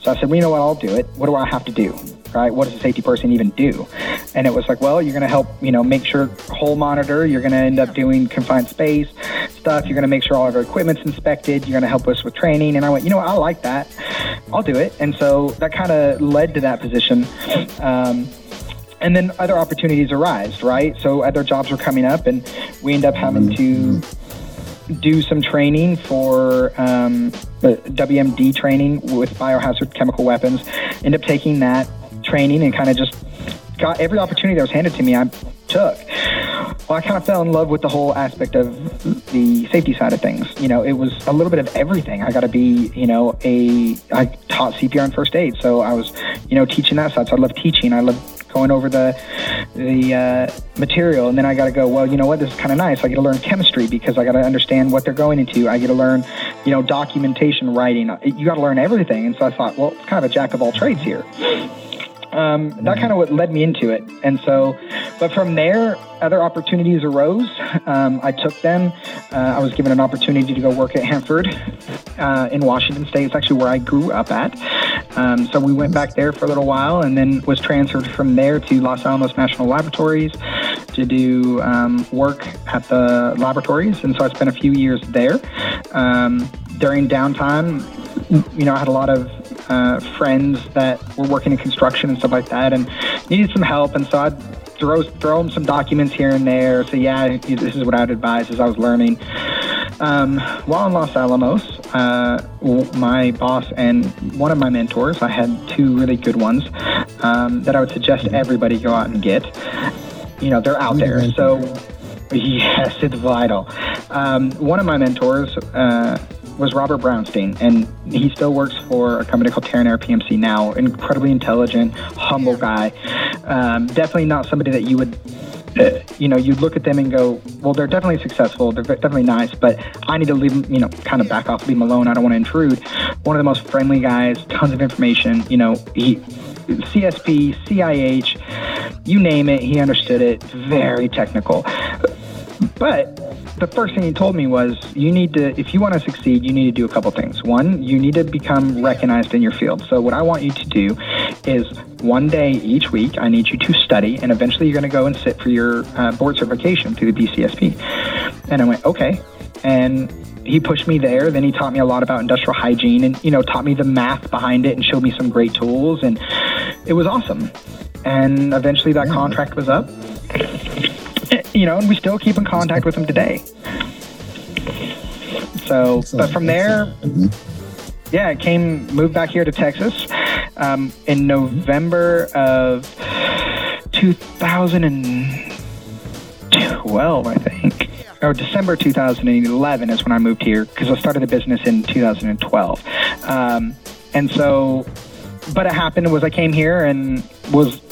So I said, well, you know what? I'll do it. What do I have to do? Right? What does a safety person even do? And it was like, well, you're going to help, you know, make sure hole monitor. You're going to end up doing confined space stuff. You're going to make sure all of our equipment's inspected. You're going to help us with training. And I went, you know, what? I like that. I'll do it. And so that kind of led to that position. Um, and then other opportunities arise, right? So other jobs were coming up, and we end up having to do some training for um, WMD training with biohazard chemical weapons. End up taking that training and kind of just got every opportunity that was handed to me. I took. Well, I kind of fell in love with the whole aspect of the safety side of things. You know, it was a little bit of everything. I got to be, you know, a I taught CPR and first aid, so I was, you know, teaching that side. So I love teaching. I love going over the the uh, material, and then I got to go. Well, you know what? This is kind of nice. I get to learn chemistry because I got to understand what they're going into. I get to learn, you know, documentation, writing. You got to learn everything. And so I thought, well, it's kind of a jack of all trades here. Um, that kind of what led me into it. And so, but from there, other opportunities arose. Um, I took them. Uh, I was given an opportunity to go work at Hanford uh, in Washington State. It's actually where I grew up at. Um, so we went back there for a little while and then was transferred from there to Los Alamos National Laboratories to do um, work at the laboratories. And so I spent a few years there. Um, during downtime, you know, I had a lot of uh, friends that were working in construction and stuff like that, and needed some help. And so I'd throw throw them some documents here and there. So yeah, this is what I'd advise as I was learning. Um, while in Los Alamos, uh, my boss and one of my mentors, I had two really good ones um, that I would suggest everybody go out and get. You know, they're out there. So yes, it's vital. Um, one of my mentors. Uh, was Robert Brownstein, and he still works for a company called TerranEar PMC now. Incredibly intelligent, humble guy. Um, definitely not somebody that you would uh, you know, you'd look at them and go, well, they're definitely successful. They're definitely nice, but I need to leave them, you know, kind of back off, leave them alone. I don't want to intrude. One of the most friendly guys, tons of information. You know, he, CSP, CIH, you name it, he understood it. Very technical. But the first thing he told me was you need to if you want to succeed you need to do a couple things. One you need to become recognized in your field. So what i want you to do is one day each week i need you to study and eventually you're going to go and sit for your uh, board certification through the bcsp and i went okay. And he pushed me there then he taught me a lot about industrial hygiene and you know taught me the math behind it and showed me some great tools and it was awesome. And eventually that contract was up you know, and we still keep in contact with him today. So, but from there, mm-hmm. yeah, I came, moved back here to Texas um, in November of 2012, I think. Or December 2011 is when I moved here because I started the business in 2012. Um, and so, but it happened was I came here and was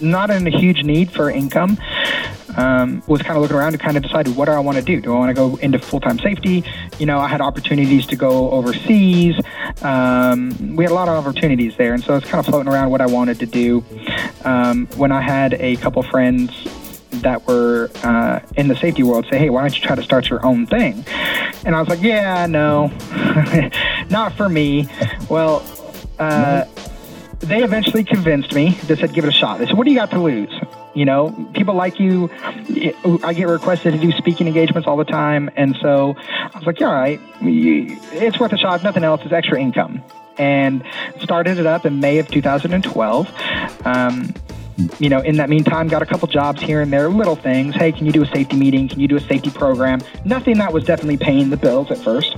not in a huge need for income um, was kind of looking around to kind of decide what do I want to do? Do I want to go into full time safety? You know, I had opportunities to go overseas. Um, we had a lot of opportunities there, and so I was kind of floating around what I wanted to do. Um, when I had a couple friends that were uh, in the safety world say, hey, why don't you try to start your own thing? And I was like, yeah, no, not for me. Well, uh, they eventually convinced me. They said, give it a shot. They said, what do you got to lose? You know, people like you. I get requested to do speaking engagements all the time, and so I was like, "All right, it's worth a shot. If nothing else, it's extra income." And started it up in May of 2012. Um, you know, in that meantime, got a couple jobs here and there, little things. Hey, can you do a safety meeting? Can you do a safety program? Nothing that was definitely paying the bills at first.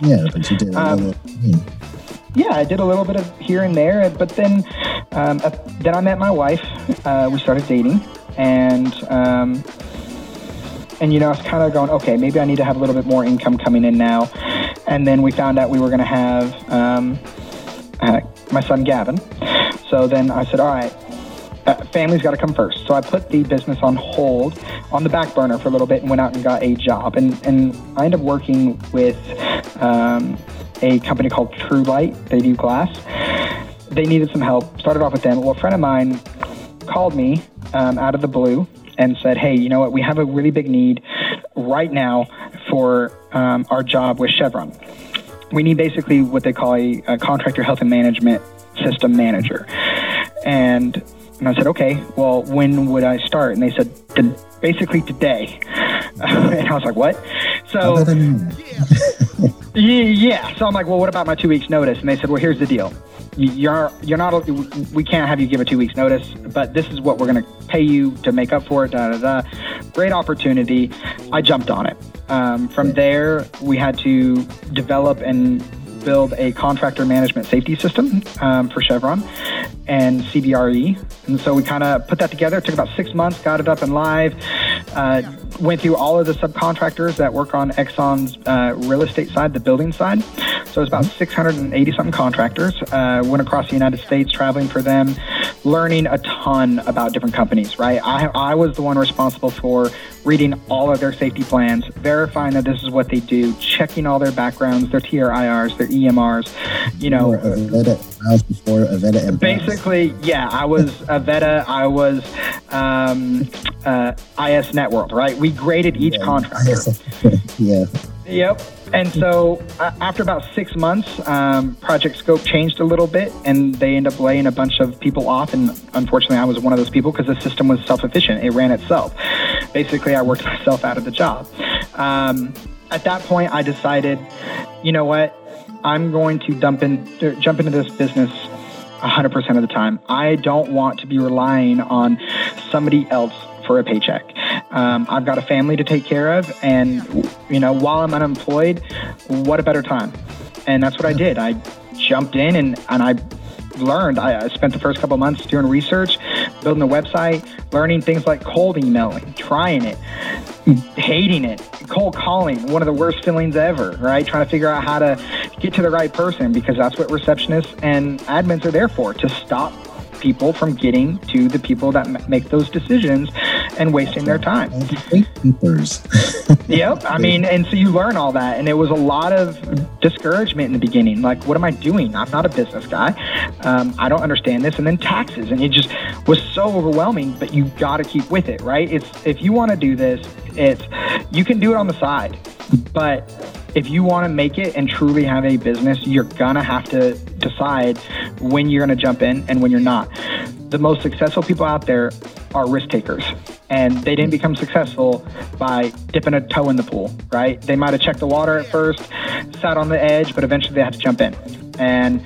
Yeah, but you did. Um, yeah, I did a little bit of here and there, but then um, uh, then I met my wife. Uh, we started dating, and um, and you know I was kind of going, okay, maybe I need to have a little bit more income coming in now. And then we found out we were going to have um, uh, my son Gavin. So then I said, all right. uh, family's got to come first. So I put the business on hold, on the back burner for a little bit, and went out and got a job. And and I ended up working with um, a company called True Light. They do glass. They needed some help. Started off with them. Well, a friend of mine called me um, out of the blue and said, "Hey, you know what? We have a really big need right now for um, our job with Chevron. We need basically what they call a, a contractor health and management system manager." And and I said, okay, well, when would I start? And they said, basically today. and I was like, what? So, yeah. So I'm like, well, what about my two weeks notice? And they said, well, here's the deal. You're you're not. We can't have you give a two weeks notice, but this is what we're going to pay you to make up for it. Da da da. Great opportunity. I jumped on it. Um, from there, we had to develop and build a contractor management safety system um, for Chevron and CBRE. And so we kind of put that together. It took about six months, got it up and live. Uh, went through all of the subcontractors that work on Exxon's uh, real estate side, the building side. So it was about 680 something contractors. Uh, went across the United States traveling for them, learning a ton about different companies, right? I, I was the one responsible for reading all of their safety plans, verifying that this is what they do, checking all their backgrounds, their TRIRs, their EMRs, you know. Avetta, before Avetta and Basically, yeah, I was Avetta, I was um, uh, IS Networld, right? We graded each yeah, contractor. yeah. Yep. And so uh, after about six months, um, project scope changed a little bit, and they end up laying a bunch of people off. And unfortunately, I was one of those people because the system was self-efficient; it ran itself. Basically, I worked myself out of the job. Um, at that point, I decided, you know what, I'm going to dump in, uh, jump into this business 100% of the time. I don't want to be relying on somebody else for a paycheck. Um, I've got a family to take care of, and you know, while I'm unemployed, what a better time? And that's what I did. I jumped in and and I learned. I, I spent the first couple months doing research, building a website, learning things like cold emailing, trying it, hating it, cold calling, one of the worst feelings ever, right? Trying to figure out how to get to the right person because that's what receptionists and admins are there for to stop people from getting to the people that make those decisions and wasting their time. yep. I mean, and so you learn all that. And it was a lot of discouragement in the beginning. Like, what am I doing? I'm not a business guy. Um, I don't understand this. And then taxes. And it just was so overwhelming, but you got to keep with it, right? It's if you want to do this, it's you can do it on the side, but if you want to make it and truly have a business, you're gonna have to decide when you're gonna jump in and when you're not. The most successful people out there are risk takers. And they didn't become successful by dipping a toe in the pool, right? They might have checked the water at first, sat on the edge, but eventually they had to jump in. And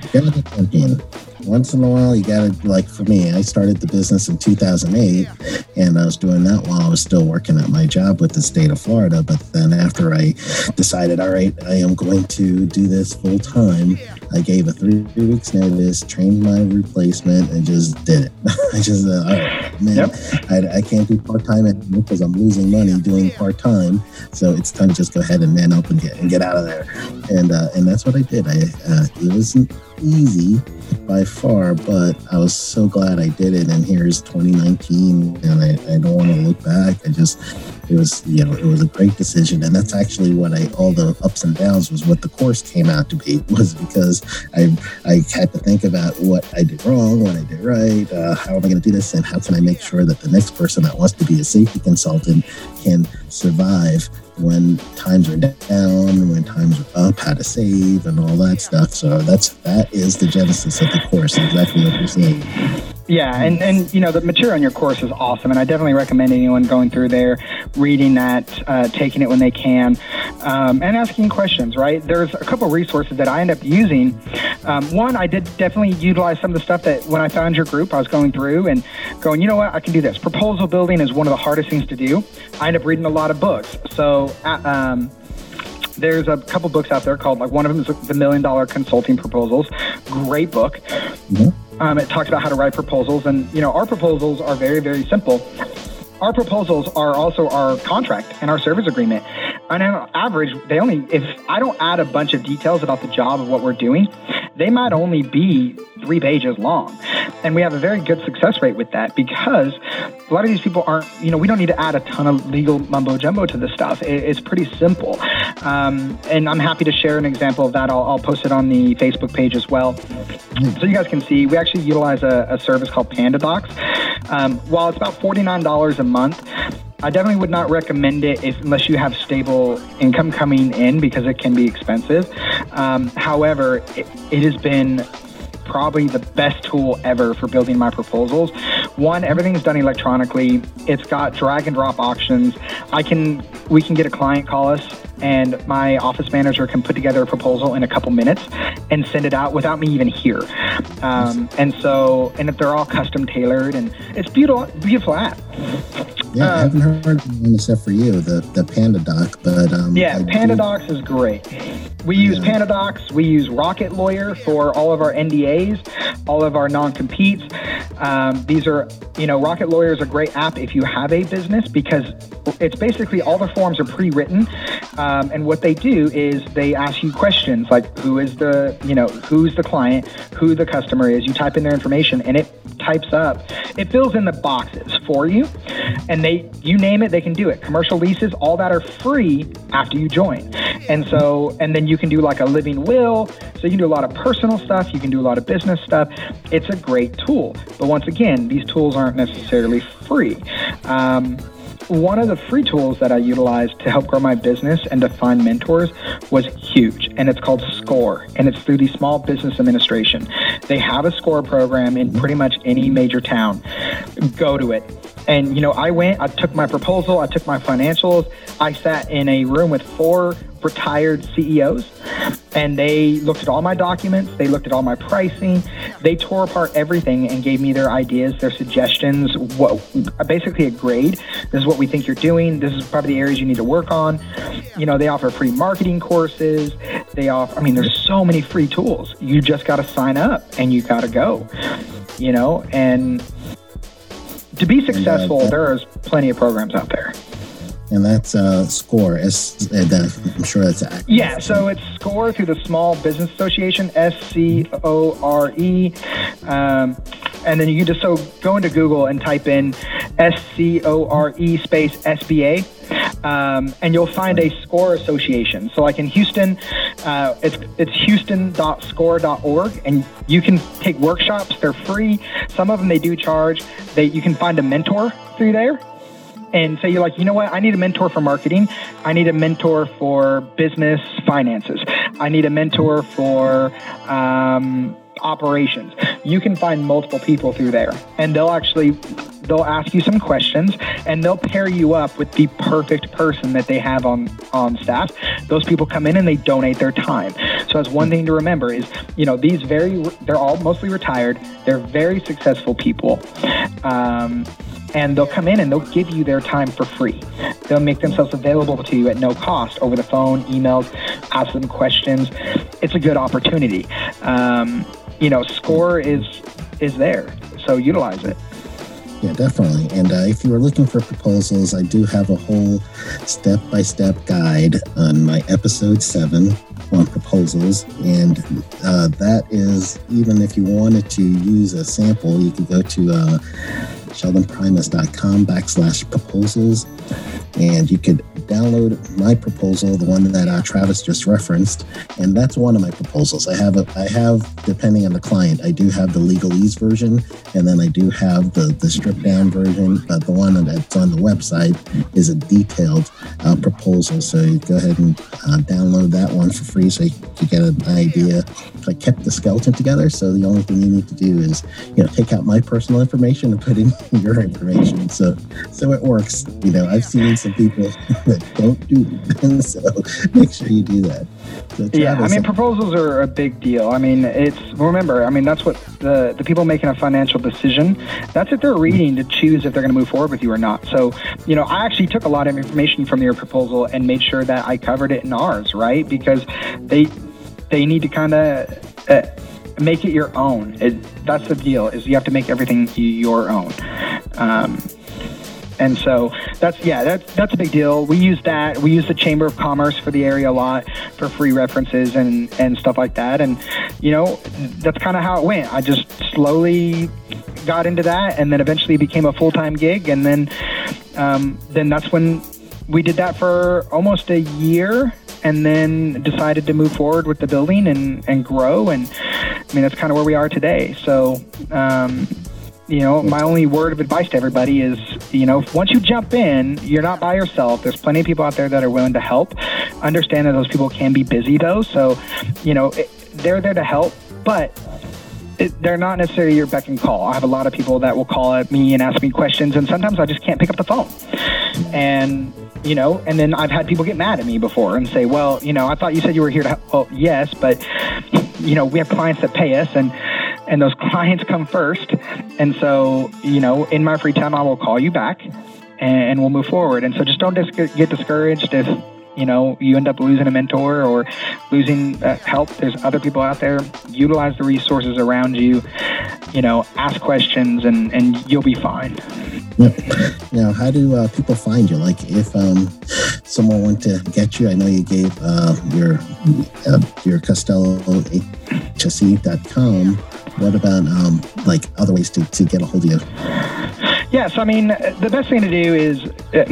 once in a while, you gotta like for me. I started the business in 2008, and I was doing that while I was still working at my job with the state of Florida. But then after I decided, all right, I am going to do this full time. I gave a three, weeks notice, trained my replacement, and just did it. I just, uh, right, man, yep. I, I can't do part time anymore because I'm losing money doing part time. So it's time to just go ahead and man up and get and get out of there. And uh, and that's what I did. I uh, it wasn't easy by far, but I was so glad I did it. And here's 2019, and I, I don't want to look back. I just, it was, you know, it was a great decision. And that's actually what I, all the ups and downs was what the course came out to be, was because I, I had to think about what I did wrong, what I did right, uh, how am I going to do this, and how can I make sure that the next person that wants to be a safety consultant can survive when times are down, when times are up, how to save, and all that stuff. So that's that is the genesis of the course, exactly what you're saying. Yeah, and, and you know the material in your course is awesome, and I definitely recommend anyone going through there, reading that, uh, taking it when they can, um, and asking questions. Right, there's a couple resources that I end up using. Um, one, I did definitely utilize some of the stuff that when I found your group, I was going through and going, you know what, I can do this. Proposal building is one of the hardest things to do. I end up reading a lot of books, so. Uh, um, there's a couple books out there called like one of them is the Million Dollar Consulting Proposals. Great book. Mm-hmm. Um, it talks about how to write proposals, and you know our proposals are very very simple. Our proposals are also our contract and our service agreement. On average, they only if I don't add a bunch of details about the job of what we're doing, they might only be three pages long. And we have a very good success rate with that because a lot of these people aren't, you know, we don't need to add a ton of legal mumbo jumbo to this stuff. It's pretty simple. Um, and I'm happy to share an example of that. I'll, I'll, post it on the Facebook page as well. So you guys can see, we actually utilize a, a service called PandaDocs. Um, while it's about $49 a month, I definitely would not recommend it if, unless you have stable income coming in because it can be expensive. Um, however, it, it has been probably the best tool ever for building my proposals. One, everything's done electronically. It's got drag and drop options. I can we can get a client call us and my office manager can put together a proposal in a couple minutes and send it out without me even here. Um, and so, and if they're all custom tailored, and it's beautiful, beautiful app. Yeah, uh, I haven't heard one except for you, the the Panda Doc, but um, yeah, PandaDocs is great. We use yeah. PandaDocs. We use Rocket Lawyer for all of our NDAs, all of our non-competes. Um, these are, you know, Rocket Lawyer is a great app if you have a business because it's basically all the forms are pre-written, um, and what they do is they ask you questions like who is the, you know, who's the client, who the customer is. You type in their information, and it types up, it fills in the boxes for you, and they, you name it, they can do it. Commercial leases, all that are free after you join, and so, and then you can do like a living will. So you can do a lot of personal stuff. You can do a lot of business stuff. It's a great tool, but once again, these tools aren't necessarily free. Um, one of the free tools that I utilized to help grow my business and to find mentors was huge, and it's called SCORE, and it's through the Small Business Administration. They have a SCORE program in pretty much any major town. Go to it. And, you know, I went, I took my proposal, I took my financials, I sat in a room with four retired CEOs and they looked at all my documents, they looked at all my pricing, they tore apart everything and gave me their ideas, their suggestions, what basically a grade. This is what we think you're doing. This is probably the areas you need to work on. You know, they offer free marketing courses. They offer I mean, there's so many free tools. You just got to sign up and you got to go. You know, and to be successful, there's plenty of programs out there and that's uh, SCORE. Uh, I'm sure that's accurate. Yeah, so it's SCORE through the Small Business Association, S C O R E. Um, and then you can just so go into Google and type in S C O R E space SBA. Um, and you'll find a SCORE association. So, like in Houston, uh, it's it's houston.score.org, and you can take workshops. They're free. Some of them they do charge. They you can find a mentor through there and say you're like, you know what, I need a mentor for marketing. I need a mentor for business finances. I need a mentor for um, operations. You can find multiple people through there, and they'll actually they'll ask you some questions and they'll pair you up with the perfect person that they have on on staff those people come in and they donate their time so that's one thing to remember is you know these very they're all mostly retired they're very successful people um, and they'll come in and they'll give you their time for free. They'll make themselves available to you at no cost over the phone, emails, ask them questions. It's a good opportunity. Um, you know, Score is is there, so utilize it. Yeah, definitely. And uh, if you are looking for proposals, I do have a whole step by step guide on my episode seven on proposals. And uh, that is, even if you wanted to use a sample, you could go to uh, sheldonprimus.com backslash proposals. And you could download my proposal, the one that uh, Travis just referenced, and that's one of my proposals. I have a, I have, depending on the client, I do have the legalese version, and then I do have the the stripped down version. But the one that's on the website is a detailed uh, proposal. So you go ahead and uh, download that one for free, so you can get an idea. I kept the skeleton together, so the only thing you need to do is you know take out my personal information and put in your information. So so it works. You know, I've seen some people that don't do so make sure you do that. So yeah, I mean, proposals are a big deal. I mean, it's remember, I mean, that's what the the people making a financial decision. That's what they're reading to choose if they're going to move forward with you or not. So, you know, I actually took a lot of information from your proposal and made sure that I covered it in ours, right? Because they they need to kind of. Uh, make it your own. It, that's the deal. Is you have to make everything your own. Um, And so that's yeah, that's that's a big deal. We use that. We use the Chamber of Commerce for the area a lot for free references and and stuff like that. And you know, that's kind of how it went. I just slowly got into that, and then eventually became a full time gig, and then um, then that's when we did that for almost a year and then decided to move forward with the building and, and grow. And I mean, that's kind of where we are today. So, um, you know, my only word of advice to everybody is, you know, once you jump in, you're not by yourself. There's plenty of people out there that are willing to help. Understand that those people can be busy though. So, you know, it, they're there to help, but it, they're not necessarily your beck and call. I have a lot of people that will call at me and ask me questions, and sometimes I just can't pick up the phone. And you know, and then I've had people get mad at me before and say, "Well, you know, I thought you said you were here to." Help. Well, yes, but you know, we have clients that pay us, and and those clients come first. And so, you know, in my free time, I will call you back, and we'll move forward. And so, just don't dis- get discouraged if you know you end up losing a mentor or losing uh, help. There's other people out there. Utilize the resources around you you know ask questions and and you'll be fine. Now how do uh, people find you? Like if um, someone went to get you i know you gave uh, your uh, your costellohse.com what about um, like other ways to, to get a hold of you Yes, I mean, the best thing to do is uh,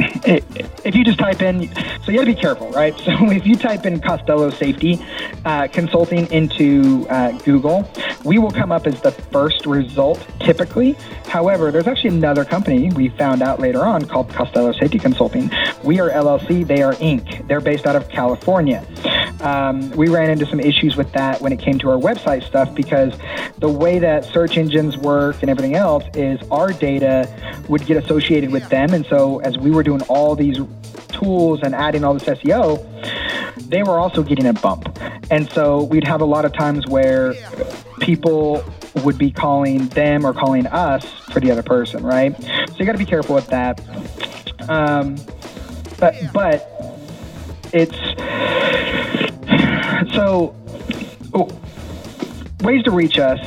if you just type in, so you got to be careful, right? So if you type in Costello Safety uh, Consulting into uh, Google, we will come up as the first result typically. However, there's actually another company we found out later on called Costello Safety Consulting. We are LLC, they are Inc. They're based out of California. Um, we ran into some issues with that when it came to our website stuff because the way that search engines work and everything else is our data would get associated with them. And so as we were doing all these tools and adding all this SEO, they were also getting a bump. And so we'd have a lot of times where people would be calling them or calling us for the other person, right? So you got to be careful with that. Um, but but it's so. Oh, ways to reach us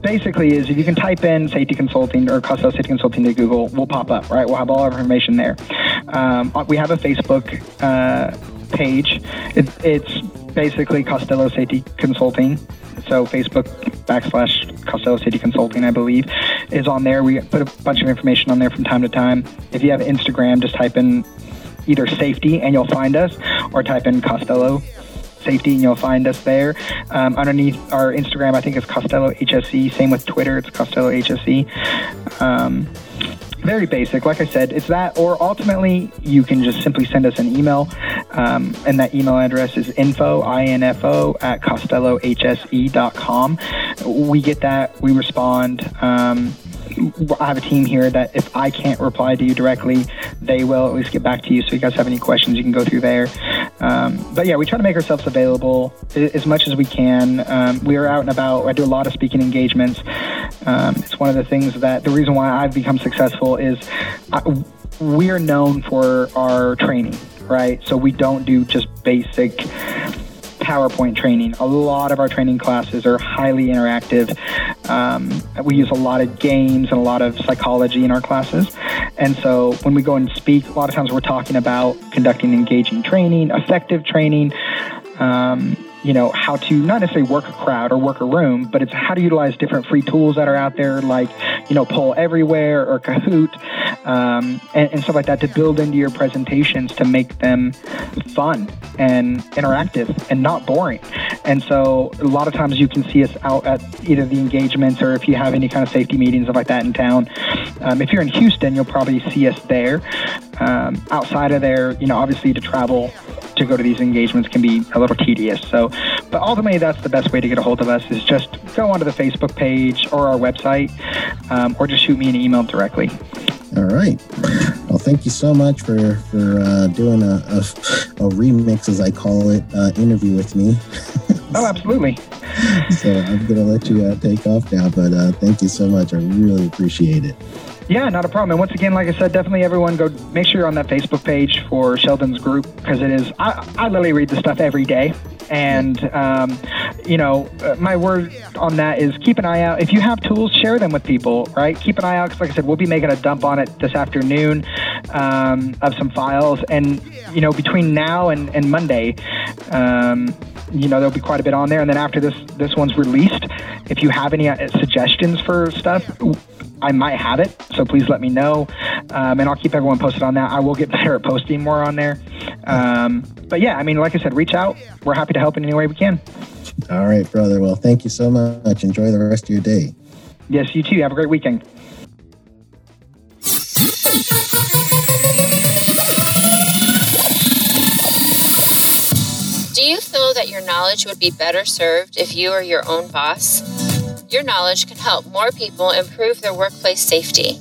basically is if you can type in safety consulting or Costello Safety Consulting to Google, we'll pop up, right? We'll have all our information there. Um, we have a Facebook uh, page. It, it's basically Costello Safety Consulting. So Facebook backslash Costello Safety Consulting, I believe, is on there. We put a bunch of information on there from time to time. If you have Instagram, just type in either safety and you'll find us, or type in Costello safety, and you'll find us there. Um, underneath our Instagram, I think it's Costello HSE. Same with Twitter, it's Costello HSE. Um, very basic. Like I said, it's that, or ultimately, you can just simply send us an email, um, and that email address is info, I-N-F-O, at costellohse.com. We get that, we respond. Um, I have a team here that if I can't reply to you directly, they will at least get back to you. So if you guys have any questions, you can go through there. Um, but yeah, we try to make ourselves available as much as we can. Um, we are out and about. I do a lot of speaking engagements. Um, it's one of the things that the reason why I've become successful is we are known for our training, right? So we don't do just basic PowerPoint training. A lot of our training classes are highly interactive. Um, we use a lot of games and a lot of psychology in our classes. And so when we go and speak, a lot of times we're talking about conducting engaging training, effective training. Um, you know how to not necessarily work a crowd or work a room, but it's how to utilize different free tools that are out there, like you know Poll Everywhere or Kahoot, um, and, and, stuff like that, to build into your presentations to make them fun and interactive and not boring. And so a lot of times you can see us out at either the engagements or if you have any kind of safety meetings like that in town. Um, if you're in Houston, you'll probably see us there. Um, outside of there, you know, obviously to travel to go to these engagements can be a little tedious. So, but ultimately, that's the best way to get a hold of us is just go onto the Facebook page or our website, um, or just shoot me an email directly. All right. Well, thank you so much for for uh, doing a, a, a, remix, as I call it, uh, interview with me. oh, absolutely. so I'm gonna let you uh, take off now, but uh, thank you so much. I really appreciate it. Yeah, not a problem. And once again, like I said, definitely everyone go make sure you're on that Facebook page for Sheldon's group because it is. I, I literally read the stuff every day. And, um, you know, uh, my word on that is keep an eye out. If you have tools, share them with people, right? Keep an eye out because, like I said, we'll be making a dump on it this afternoon. um, of some files. And, you know, between now and, and Monday, um, you know, there'll be quite a bit on there. And then after this, this one's released, if you have any uh, suggestions for stuff, I might have it. So please let me know. Um, and I'll keep everyone posted on that. I will get better at posting more on there. Um, but yeah, I mean, like I said, reach out. We're happy to help in any way we can. All right, brother. Well, thank you so much. Enjoy the rest of your day. Yes, you too. Have a great weekend. Do you feel that your knowledge would be better served if you were your own boss? Your knowledge can help more people improve their workplace safety.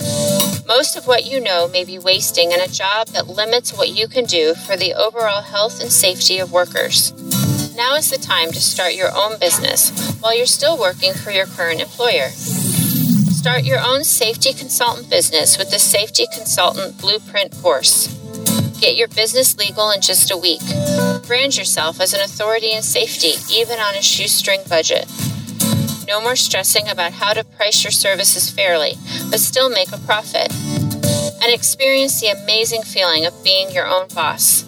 Most of what you know may be wasting in a job that limits what you can do for the overall health and safety of workers. Now is the time to start your own business while you're still working for your current employer. Start your own safety consultant business with the Safety Consultant Blueprint course. Get your business legal in just a week. Brand yourself as an authority in safety, even on a shoestring budget. No more stressing about how to price your services fairly, but still make a profit. And experience the amazing feeling of being your own boss.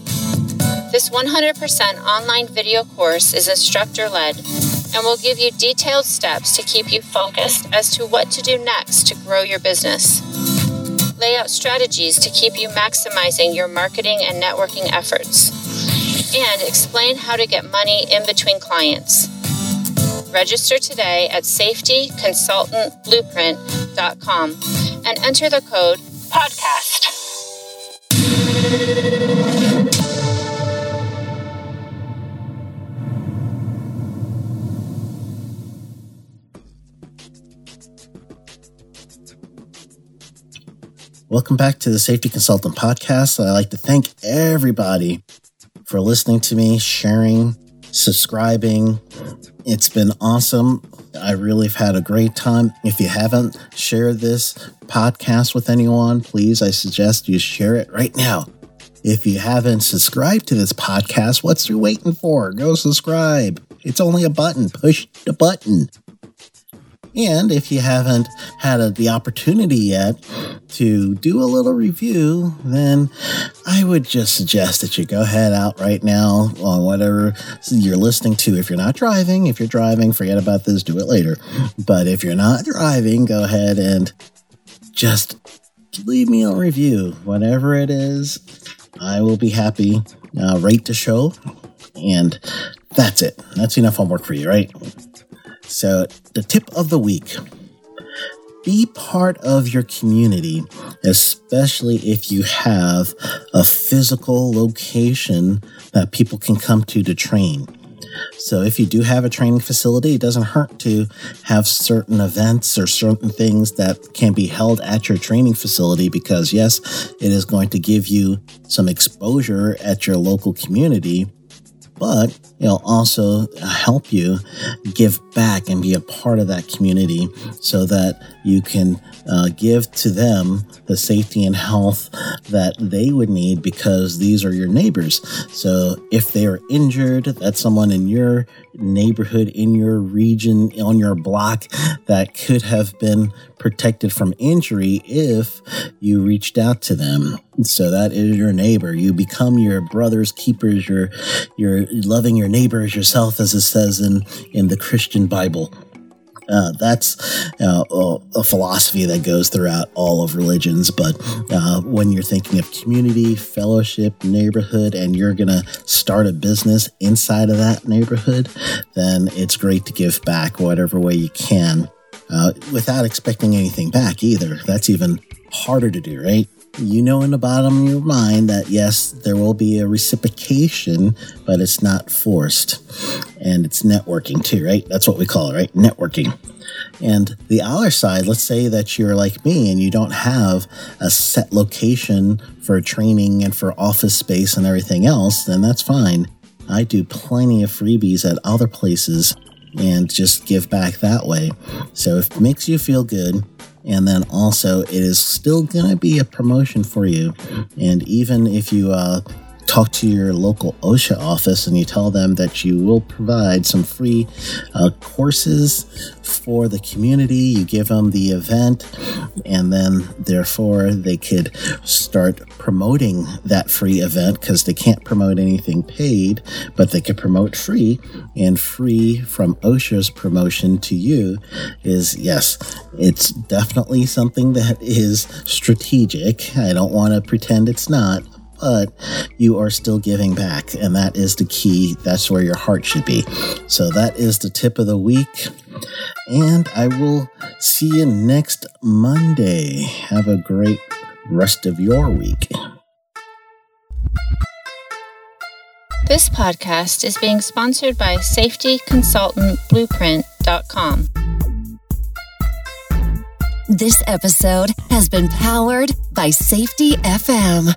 This 100% online video course is instructor led and will give you detailed steps to keep you focused as to what to do next to grow your business. Lay out strategies to keep you maximizing your marketing and networking efforts. And explain how to get money in between clients. Register today at safetyconsultantblueprint.com and enter the code PODCAST. Welcome back to the Safety Consultant Podcast. I'd like to thank everybody for listening to me, sharing, subscribing. It's been awesome. I really have had a great time. If you haven't shared this podcast with anyone, please, I suggest you share it right now. If you haven't subscribed to this podcast, what's you waiting for? Go subscribe. It's only a button. Push the button. And if you haven't had a, the opportunity yet to do a little review, then I would just suggest that you go ahead out right now on whatever you're listening to. If you're not driving, if you're driving, forget about this, do it later. But if you're not driving, go ahead and just leave me a review, whatever it is. I will be happy. Uh, rate the show, and that's it. That's enough homework for you, right? So, the tip of the week be part of your community, especially if you have a physical location that people can come to to train. So, if you do have a training facility, it doesn't hurt to have certain events or certain things that can be held at your training facility because, yes, it is going to give you some exposure at your local community but it'll also help you give back and be a part of that community so that you can uh, give to them the safety and health that they would need because these are your neighbors. So if they are injured, that's someone in your neighborhood, in your region, on your block that could have been protected from injury if you reached out to them. So that is your neighbor. You become your brother's keepers. You're, you're loving your neighbor as yourself, as it says in, in the Christian Bible. Uh, that's uh, a philosophy that goes throughout all of religions. But uh, when you're thinking of community, fellowship, neighborhood, and you're going to start a business inside of that neighborhood, then it's great to give back whatever way you can uh, without expecting anything back either. That's even harder to do, right? You know in the bottom of your mind that yes, there will be a reciprocation, but it's not forced. And it's networking too, right? That's what we call it, right? Networking. And the other side, let's say that you're like me and you don't have a set location for training and for office space and everything else, then that's fine. I do plenty of freebies at other places and just give back that way. So if it makes you feel good, and then also it is still going to be a promotion for you. And even if you uh, talk to your local OSHA office and you tell them that you will provide some free uh, courses for the community. You give them the event, and then therefore they could start promoting that free event because they can't promote anything paid, but they could promote free. And free from OSHA's promotion to you is yes, it's definitely something that is strategic. I don't want to pretend it's not, but you are still giving back. And that is the key. That's where your heart should be. So that is the tip of the week. And I will see you next Monday. Have a great rest of your week. This podcast is being sponsored by safetyconsultantblueprint.com. This episode has been powered by Safety FM.